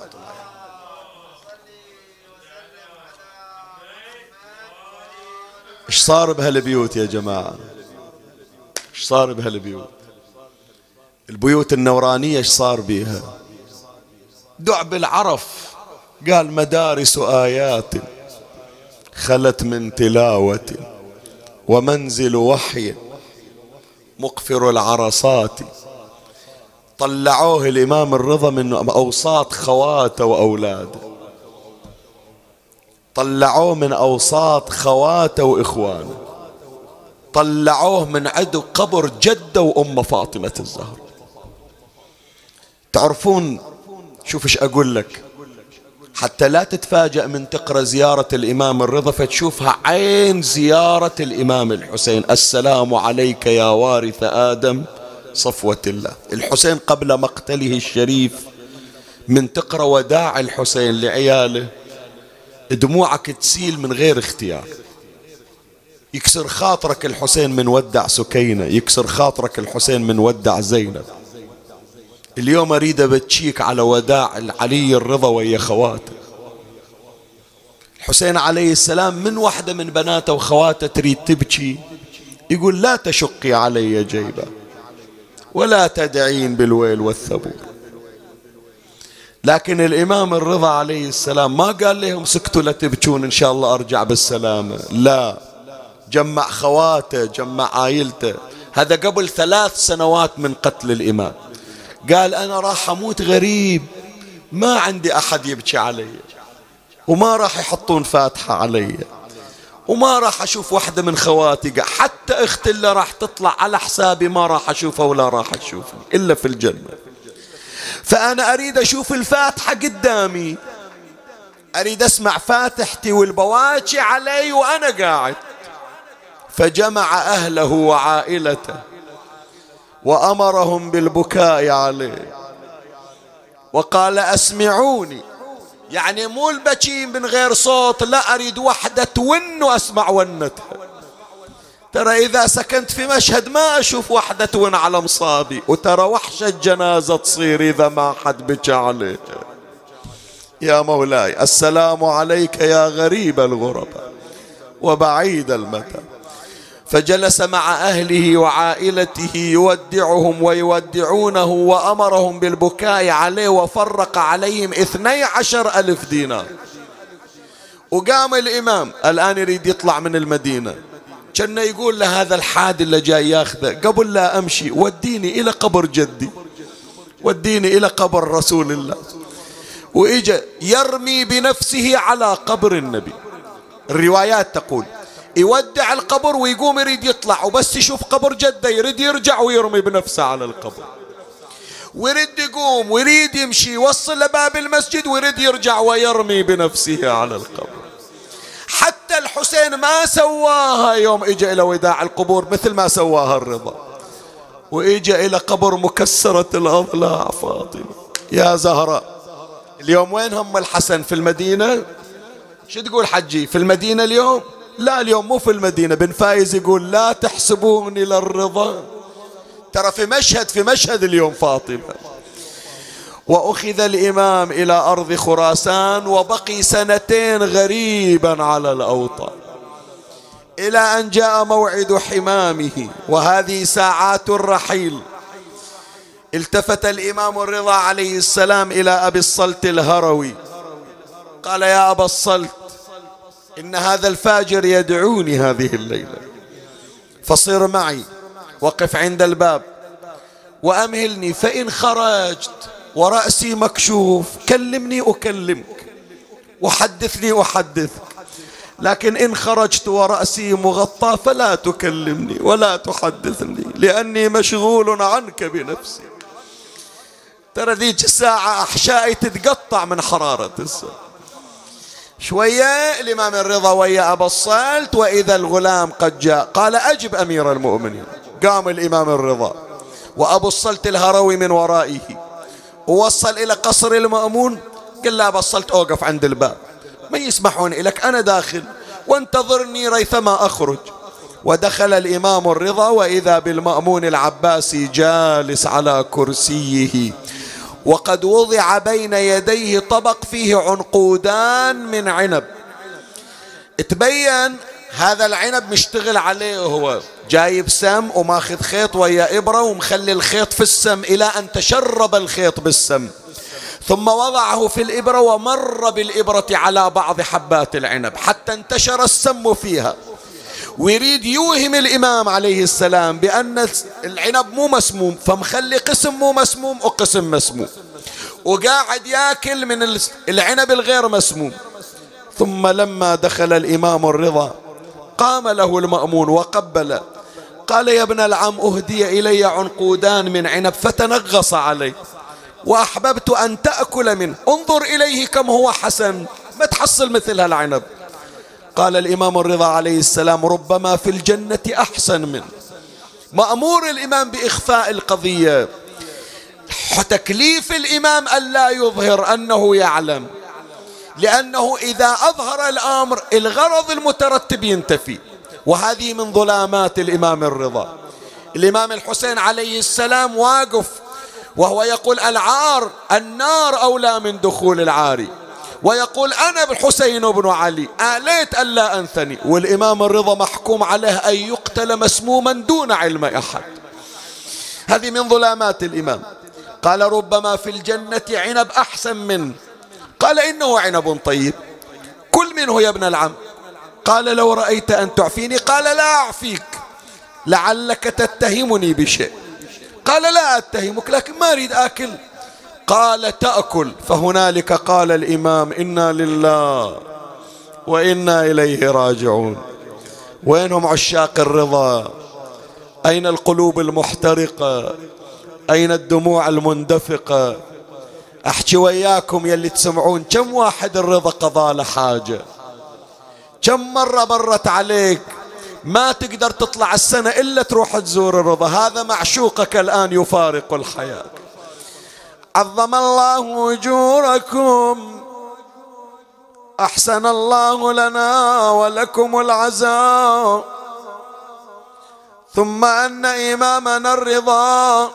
إيش صار بهالبيوت يا جماعة؟ إيش صار بهالبيوت؟ البيوت النورانية إيش صار بيها؟ دع بالعرف قال مدارس آيات خلت من تلاوة ومنزل وحي مقفر العرصات. طلعوه الإمام الرضا من أوساط خواته وأولاده طلعوه من أوساط خواته وإخوانه. طلعوه من عدو قبر جده وأم فاطمة الزهر. تعرفون شوف إيش أقول لك؟ حتى لا تتفاجأ من تقرأ زيارة الإمام الرضا فتشوفها عين زيارة الإمام الحسين. السلام عليك يا وارث آدم صفوة الله. الحسين قبل مقتله الشريف من تقرأ وداع الحسين لعياله. دموعك تسيل من غير اختيار. يكسر خاطرك الحسين من ودع سكينة يكسر خاطرك الحسين من ودع زينب. اليوم أريد أبتشيك على وداع علي الرضا ويا خواته الحسين عليه السلام من واحدة من بناته وخواته تريد تبكي؟ يقول لا تشقي علي جيبا ولا تدعين بالويل والثبور. لكن الإمام الرضا عليه السلام ما قال لهم سكتوا لا تبكون إن شاء الله أرجع بالسلامة. لا. جمع خواته جمع عائلته. هذا قبل ثلاث سنوات من قتل الإمام. قال أنا راح أموت غريب. ما عندي أحد يبكي علي. وما راح يحطون فاتحة علي. وما راح أشوف واحدة من خواتي حتى أختي اللي راح تطلع على حسابي ما راح أشوفها ولا راح تشوفني إلا في الجنة. فأنا أريد أشوف الفاتحة قدامي. أريد أسمع فاتحتي والبواكي علي وأنا قاعد. فجمع أهله وعائلته وأمرهم بالبكاء عليه. وقال أسمعوني. يعني مو البكي من غير صوت لا أريد وحدة ون وأسمع ونتها ترى إذا سكنت في مشهد ما أشوف وحدة ون على مصابي. وترى وحشة جنازة تصير إذا ما حد بكى عليه. يا مولاي السلام عليك يا غريب الغرباء وبعيد المدى. فجلس مع أهله وعائلته يودعهم ويودعونه وأمرهم بالبكاء عليه وفرق عليهم اثني عشر ألف دينار. وقام الإمام الآن يريد يطلع من المدينة. كان يقول لهذا الحاد اللي جاي ياخذه. قبل لا أمشي وديني إلى قبر جدي. وديني إلى قبر رسول الله. وإجا يرمي بنفسه على قبر النبي. الروايات تقول يودع القبر ويقوم يريد يطلع وبس يشوف قبر جده يريد يرجع ويرمي بنفسه على القبر. ويريد يقوم ويريد يمشي يوصل لباب المسجد ويريد يرجع ويرمي بنفسه على القبر. الحسين ما سواها. يوم اجى إلى وداع القبور مثل ما سواها الرضا. واجى إلى قبر مكسرة الأضلاع فاطمة. يا زهراء اليوم وين هم الحسن؟ في المدينة؟ شو تقول حجي؟ في المدينة اليوم؟ لا اليوم مو في المدينة. بن فايز يقول لا تحسبوني للرضا. ترى في مشهد في مشهد اليوم فاطمة. وأخذ الإمام إلى أرض خراسان وبقي سنتين غريبا على الأوطان. إلى أن جاء موعد حمامه وهذه ساعات الرحيل. التفت الإمام الرضا عليه السلام إلى أبي الصلت الهروي. قال يا أبا الصلت إن هذا الفاجر يدعوني هذه الليلة. فصر معي وقف عند الباب وأمهلني فإن خرجت ورأسي مكشوف كلمني أكلمك وحدثني أحدثك. لكن إن خرجت ورأسي مغطى فلا تكلمني ولا تحدثني لأني مشغول عنك بنفسي. ترى ذيك الساعة أحشائي تتقطع من حرارة الساعة شوية الإمام الرضا ويا أبا الصلت وإذا الغلام قد جاء قال أجب أمير المؤمنين. قام الإمام الرضا وأبو الصلت الهروي من ورائه. ووصل إلى قصر المأمون. قال له أبا الصلت أوقف عند الباب. ما يسمحون لك أنا داخل. وانتظرني ريثما أخرج. ودخل الإمام الرضا وإذا بالمأمون العباسي جالس على كرسيه. وقد وضع بين يديه طبق فيه عنقودان من عنب. تبين هذا العنب مشتغل عليه هو. جايب سم وماخذ خيط ويا إبرة ومخلي الخيط في السم إلى أن تشرب الخيط بالسم. ثم وضعه في الإبرة ومر بالإبرة على بعض حبات العنب حتى انتشر السم فيها. ويريد يوهم الإمام عليه السلام بأن العنب مو مسموم فمخلي قسم مو مسموم وقسم مسموم. وقاعد ياكل من العنب الغير مسموم. ثم لما دخل الإمام الرضا قام له المأمون وقبل. قال يا ابن العم أهدي إلي عنقودان من عنب فتنغص علي وأحببت أن تأكل منه. انظر إليه كم هو حسن. ما تحصل مثل هالعنب. قال الإمام الرضا عليه السلام ربما في الجنة أحسن منه. مأمور الإمام بإخفاء القضية. تكليف الإمام ألا يظهر أنه يعلم. لأنه إذا أظهر الأمر الغرض المترتب ينتفي. وهذه من ظلامات الإمام الرضا. الإمام الحسين عليه السلام واقف وهو يقول العار النار أولى من دخول العاري. ويقول أنا الحسين بن علي آليت ألا أنثني. والإمام الرضا محكوم عليه أن يقتل مسموما دون علم أحد. هذه من ظلامات الإمام. قال ربما في الجنة عنب أحسن منه. قال إنه عنب طيب. كل منه يا ابن العم. قال لو رأيت أن تعفيني قال لا أعفيك. لعلك تتهمني بشيء. قال لا أتهمك لكن ما أريد آكل. قال تأكل. فهنالك قال الإمام إنا لله وإنا إليه راجعون. وينهم عشاق الرضا؟ أين القلوب المحترقة؟ أين الدموع المندفقة؟ أحكي وياكم يلي تسمعون كم واحد الرضا قضى له حاجة؟ كم مرة مرت عليك؟ ما تقدر تطلع السنة إلا تروح تزور الرضا هذا معشوقك الآن يفارق الحياة. عظم الله أجوركم أحسن الله لنا ولكم العزاء. ثم أن إمامنا الرضا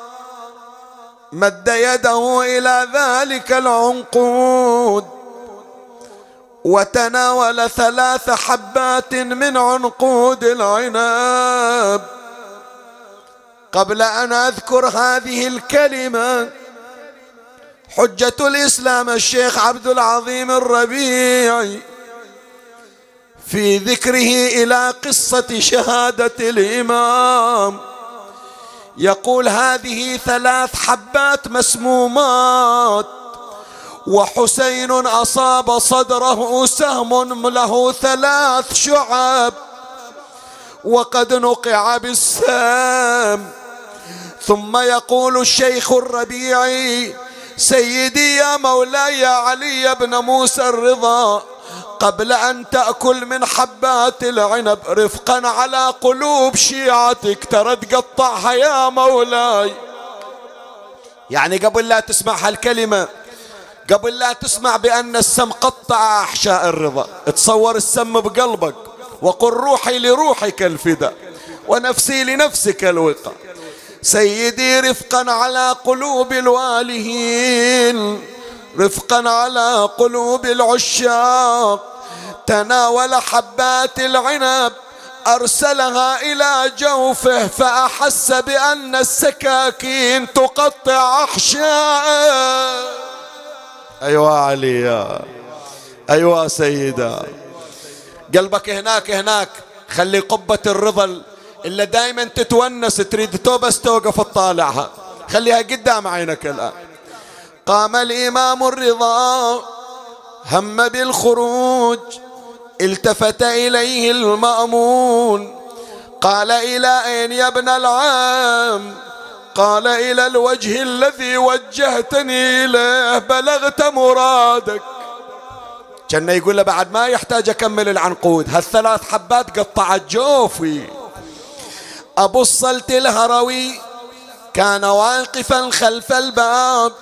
مد يده إلى ذلك العنقود. وتناول ثلاث حبات من عنقود العنب. قبل أن أذكر هذه الكلمة حجة الإسلام الشيخ عبد العظيم الربيعي في ذكره إلى قصة شهادة الإمام. يقول هذه ثلاث حبات مسمومات وحسين أصاب صدره سهم له ثلاث شعب وقد نقع بالسام ثم يقول الشيخ الربيعي سيدي يا مولاي علي بن موسى الرضا قبل أن تأكل من حبات العنب رفقا على قلوب شيعتك ترى تقطعها يا مولاي. يعني قبل لا تسمع هالكلمة قبل لا تسمع بأن السم قطع أحشاء الرضا تصور السم بقلبك وقل روحي لروحك الفداء ونفسي لنفسك الوقاء. سيدي رفقا على قلوب الوالهين. رفقا على قلوب العشاق. تناول حبات العنب أرسلها إلى جوفه فأحس بأن السكاكين تقطع احشاءه أيوه علي أيوه سيدة. قلبك هناك هناك. خلي قبة الرضا اللي دايما تتونس تريد توبس توقف تطالعها خليها قدام عينك الآن. قام الإمام الرضا هم بالخروج التفت إليه المأمون. قال إلى أين يا ابن العام قال إلى الوجه الذي وجهتني إليه بلغت مرادك. كان يقول له بعد ما يحتاج أكمل العنقود هالثلاث حبات قطعت جوفي. أبو الصلت الهروي كان واقفا خلف الباب.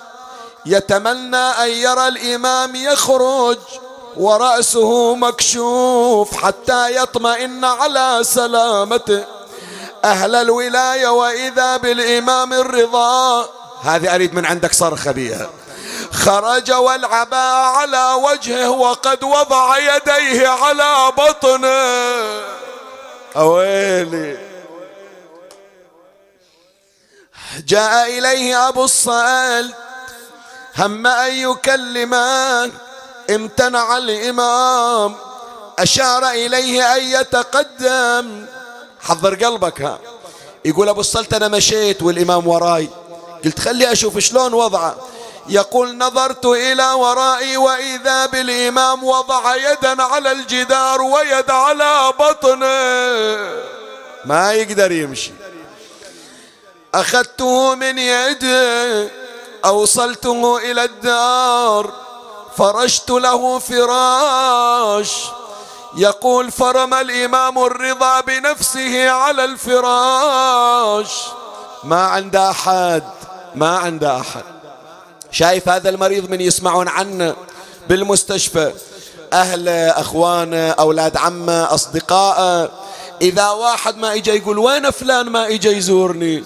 يتمنى أن يرى الإمام يخرج ورأسه مكشوف حتى يطمئن على سلامته. أهل الولاية وإذا بالإمام الرضا. هذه أريد من عندك صرخة بيها خرج والعبا على وجهه وقد وضع يديه على بطنه. أويلي. جاء إليه أبو الصالح هم أن يكلمه امتنع الإمام. أشار إليه أن يتقدم. حضر قلبك ها. يقول أبو الصلت أنا مشيت والإمام وراي. قلت خلي أشوف شلون وضعه يقول نظرت إلى ورائي وإذا بالإمام وضع يدا على الجدار ويد على بطنه. ما يقدر يمشي. أخذته من يده. أوصلته إلى الدار فرشت له فراش. يقول فرم الإمام الرضا بنفسه على الفراش. ما عند أحد ما عند أحد. شايف هذا المريض من يسمعون عنه بالمستشفى. أهله أخوانه أولاد عمه أصدقائه. إذا واحد ما إجا يقول وين فلان ما إجا يزورني؟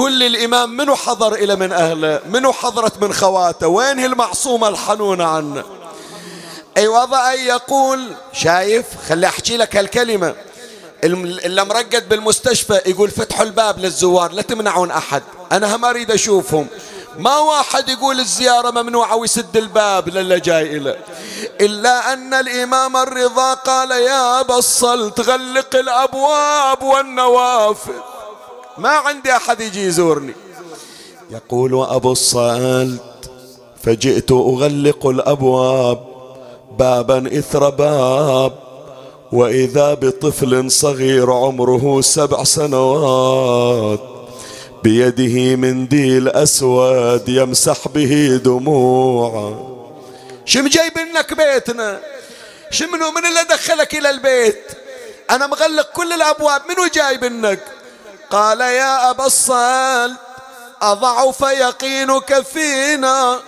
قل لي الإمام منو حضر إلى من أهله؟ منو حضرت من خواته؟ وين هي المعصومة الحنونة عنه؟ أي وضع يقول؟ شايف؟ خلي أحكي لك هالكلمة. اللي مرقد بالمستشفى يقول فتحوا الباب للزوار لا تمنعون أحد. أنا هم أريد أشوفهم. ما واحد يقول الزيارة ممنوعة ويسد الباب للي جاي إليه إلا أن الإمام الرضا قال يا أبا الصلت غلق الأبواب والنوافذ. ما عندي أحد يجي يزورني. يقول وأبو الصلت فجئت أغلق الأبواب بابا إثر باب وإذا بطفل صغير عمره سبع سنوات بيده منديل أسود يمسح به دموعه شم جايب لك بيتنا؟ شمنو؟ من اللي دخلك إلى البيت؟ أنا مغلق كل الأبواب منو جايب لك؟ قال يا أبا الصال أضعف يقينك فينا؟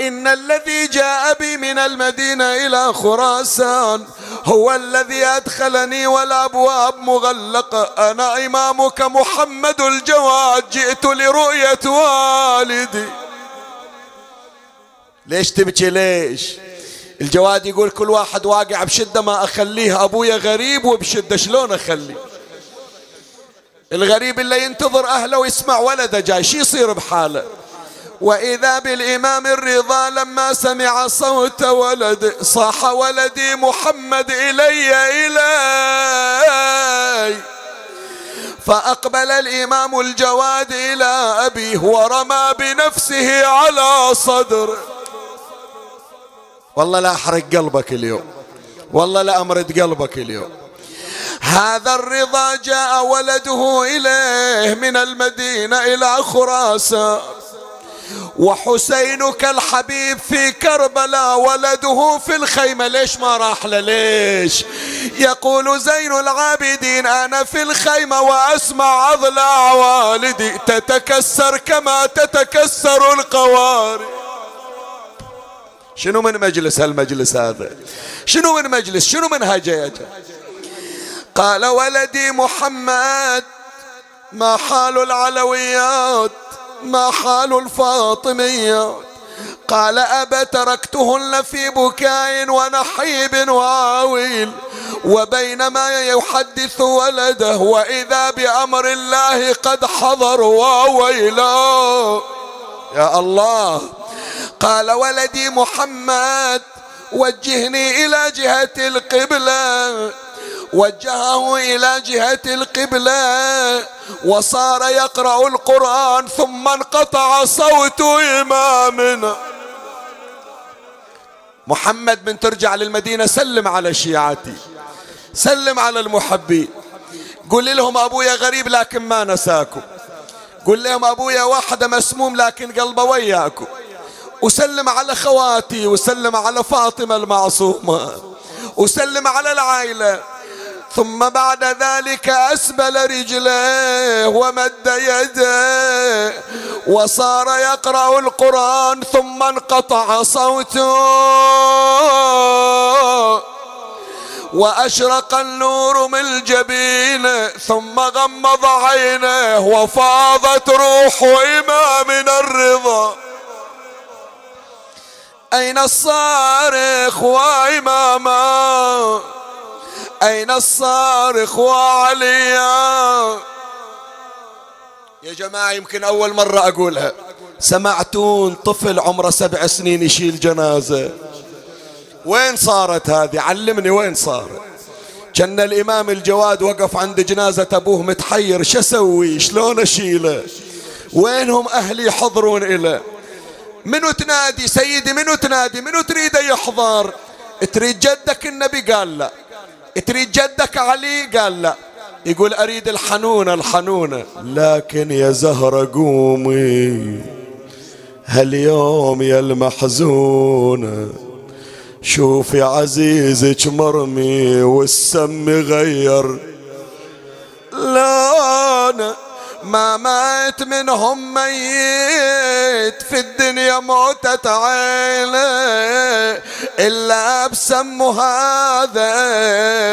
إن الذي جاء بي من المدينة إلى خراسان هو الذي أدخلني والأبواب مغلقة. أنا إمامك محمد الجواد جئت لرؤية والدي. ليش تبكي؟ ليش؟ الجواد يقول كل واحد واقع بشدة ما أخليه أبويا غريب وبشدة شلون أخليه؟ الغريب اللي ينتظر أهله ويسمع ولده جاي شي يصير بحاله؟ وإذا بالإمام الرضا لما سمع صوت ولد صاح ولدي محمد إلي إلي. فأقبل الإمام الجواد إلى أبيه ورمى بنفسه على صدره والله لا أحرق قلبك اليوم. والله لا أمرد قلبك اليوم. هذا الرضا جاء ولده إليه من المدينة إلى خراسان. وحسينك الحبيب في كربلاء ولده في الخيمة. ليش ما راح ليش؟ يقول زين العابدين أنا في الخيمة وأسمع أضلاع والدي تتكسر كما تتكسر القوارب شنو من مجلس هالمجلس هذا؟ شنو من مجلس؟ شنو من هجية قال ولدي محمد ما حال العلويات ما حال الفاطميات. قال أبا تركتهن في بكاء ونحيب وعويل وبينما يحدث ولده وإذا بأمر الله قد حضر وويلا يا الله. قال ولدي محمد وجهني إلى جهة القبلة. وجهه إلى جهة القبلة وصار يقرأ القرآن ثم انقطع صوت إمامنا. محمد من ترجع للمدينة سلم على شيعتي سلم على المحبين. قل لهم أبويا غريب لكن ما نساكم. قل لهم أبويا واحدة مسموم لكن قلبه وياكم. وسلم على خواتي وسلم على فاطمة المعصومة. وسلم على العائلة. ثم بعد ذلك أسبل رجليه ومد يده وصار يقرأ القرآن ثم انقطع صوته وأشرق النور من الجبين ثم غمض عينه وفاضت روح إمامنا الرضا. أين الصارخ وإماما؟ أين الصارخ وعليا؟ يا جماعة يمكن أول مرة أقولها. سمعتون طفل عمره سبع سنين يشيل جنازة. وين صارت هذه؟ علمني وين صارت. كان الإمام الجواد وقف عند جنازة أبوه متحير. شو أسوي؟ شلون أشيله؟ وينهم أهلي يحضرون إليه منو تنادي؟ سيدي منو تنادي؟ منو تريد يحضر؟ تريد جدك؟ النبي قال لا. تريد جدك علي قال لا. يقول أريد الحنونة الحنونة لكن يا زهرة قومي هاليوم يا المحزونة شوفي عزيزك مرمي والسم غير ما مات منهم ميت في الدنيا موتة عينه إلا بسم هذا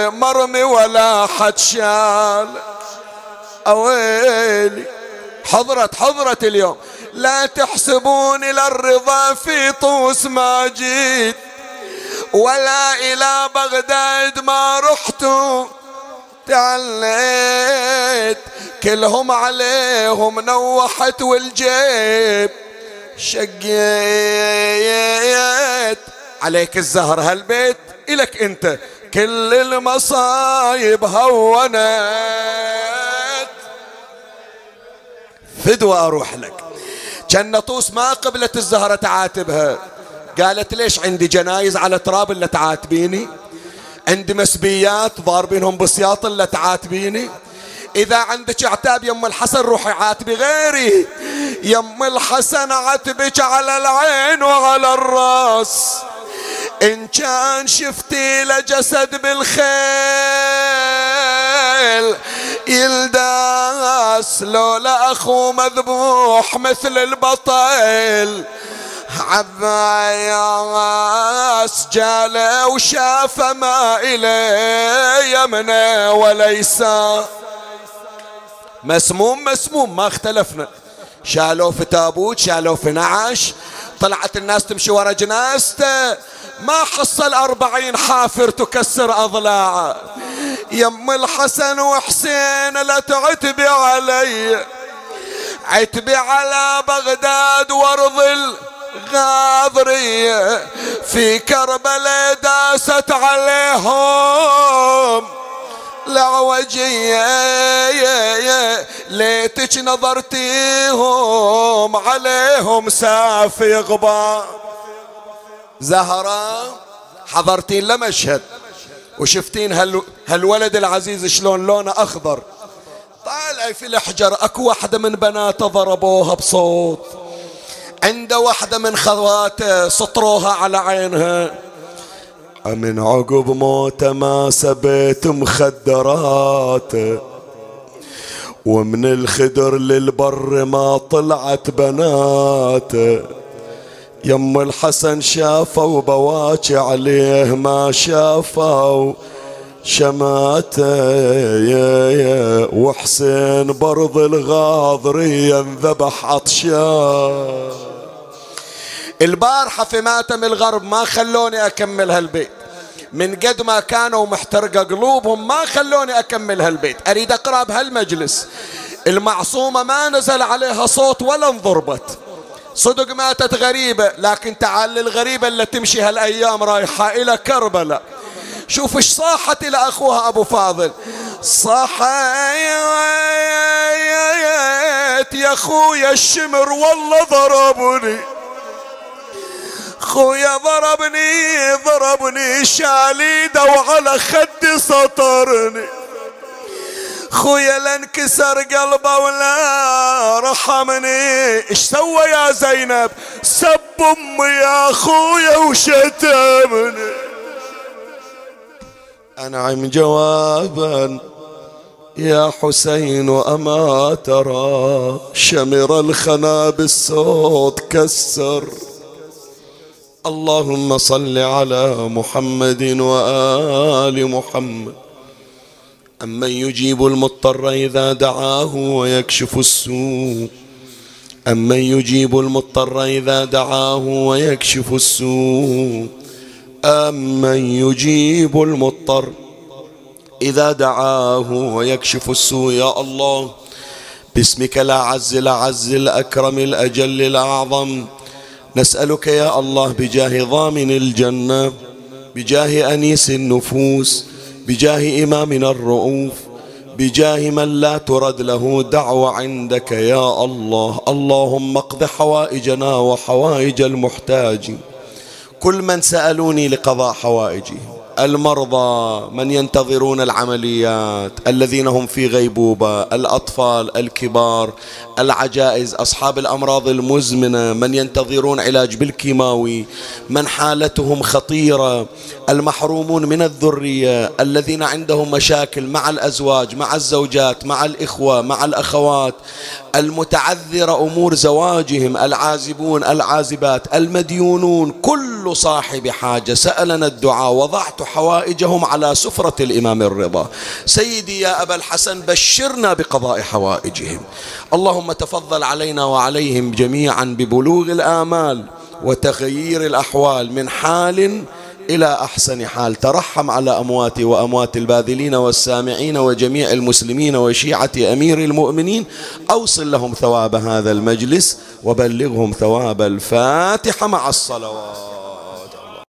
مرمي ولا حد شال. أويلي حضرت حضرت اليوم. لا تحسبون إلى الرضا في طوس ما جيت ولا إلى بغداد ما رحت. تعليت كلهم عليهم نوحت والجيب. شقيت. عليك الزهر هالبيت إلك أنت. كل المصايب هونت. فدوى أروح لك. كان نطوس ما قبلت الزهرة تعاتبها. قالت ليش عندي جنايز على تراب اللي تعاتبيني؟ عندي مسبيات ضاربينهم بسياط اللي تعاتبيني. إذا عندك عتاب يم الحسن روحي عاتبي غيري. يم الحسن عاتبك على العين وعلى الرأس. إن كان شفتي لجسد بالخيل يلداس لولا أخو مذبوح مثل البطل عباس جاله وشاف ما إليه يمنه وليس. مسموم مسموم ما اختلفنا. شالوه في تابوت شالوه في نعش. طلعت الناس تمشي ورا جنازته. ما حصل أربعين حافر تكسر أضلاعه. يم الحسن وحسين لا تعتبي علي. عتبي على بغداد وأرض الغاضرية في كربلاء داست عليهم. لعوجية ليتك نظرتيهم عليهم سافي غبار. زهرة حضرتين لمشهد. وشفتين هال هالولد العزيز شلون لونه أخضر. طالع في الحجر أكو واحدة من بناته ضربوها بصوت. عند واحدة من خواته سطروها على عينها. من عقب موته ما سبيت مخدراته. ومن الخدر للبر ما طلعت بناته. يم الحسن شافوا بواكي عليه ما شافوا شماته. وحسين برض الغاضري ينذبح عطشان. البارحة في ماتم الغرب ما خلوني أكمل هالبيت. من قد ما كانوا محترقة قلوبهم ما خلوني أكمل هالبيت. أريد أقرأ بهالمجلس. المعصومة ما نزل عليها صوت ولا انضربت. صدق ماتت غريبة لكن تعال الغريبة اللي تمشي هالأيام رايحة إلى كربلاء. شوف إيش صاحت إلى أخوها أبو فاضل. صحيت يا أخويا الشمر والله ضربني. خويا ضربني ضربني شاليده وعلى خدي سطرني. خويا لانكسر قلبه ولا رحمني. إيش سوى يا زينب؟ سب أمي يا خويا وشتمني. أنعم جوابا يا حسين أما ترى. شمر الخنا بالصوت كسر. اللهم صل على محمد وآل محمد. أمن يجيب المضطر إذا دعاه ويكشف السوء. أمن يجيب المضطر إذا دعاه ويكشف السوء. أمن يجيب المضطر إذا دعاه ويكشف السوء. يا الله باسمك لا عز لا عز الأكرم الأجل الأعظم. نسألك يا الله بجاه ضامن الجنة بجاه أنيس النفوس بجاه إمامنا الرؤوف بجاه من لا ترد له دعوة عندك يا الله. اللهم اقض حوائجنا وحوائج المحتاجين كل من سألوني لقضاء حوائجي المرضى من ينتظرون العمليات الذين هم في غيبوبة الأطفال الكبار العجائز أصحاب الأمراض المزمنة من ينتظرون علاج بالكيماوي من حالتهم خطيرة المحرومون من الذرية الذين عندهم مشاكل مع الأزواج مع الزوجات مع الإخوة مع الأخوات المتعذرة أمور زواجهم العازبون العازبات المديونون كل صاحب حاجة. سألنا الدعاء وضعت حوائجهم على سفرة الإمام الرضا. سيدي يا أبا الحسن بشرنا بقضاء حوائجهم. اللهم تفضل علينا وعليهم جميعا ببلوغ الآمال وتغيير الأحوال من حال إلى أحسن حال. ترحم على أمواتي وأموات الباذلين والسامعين وجميع المسلمين وشيعة أمير المؤمنين. أوصل لهم ثواب هذا المجلس وبلغهم ثواب الفاتحة مع الصلوات.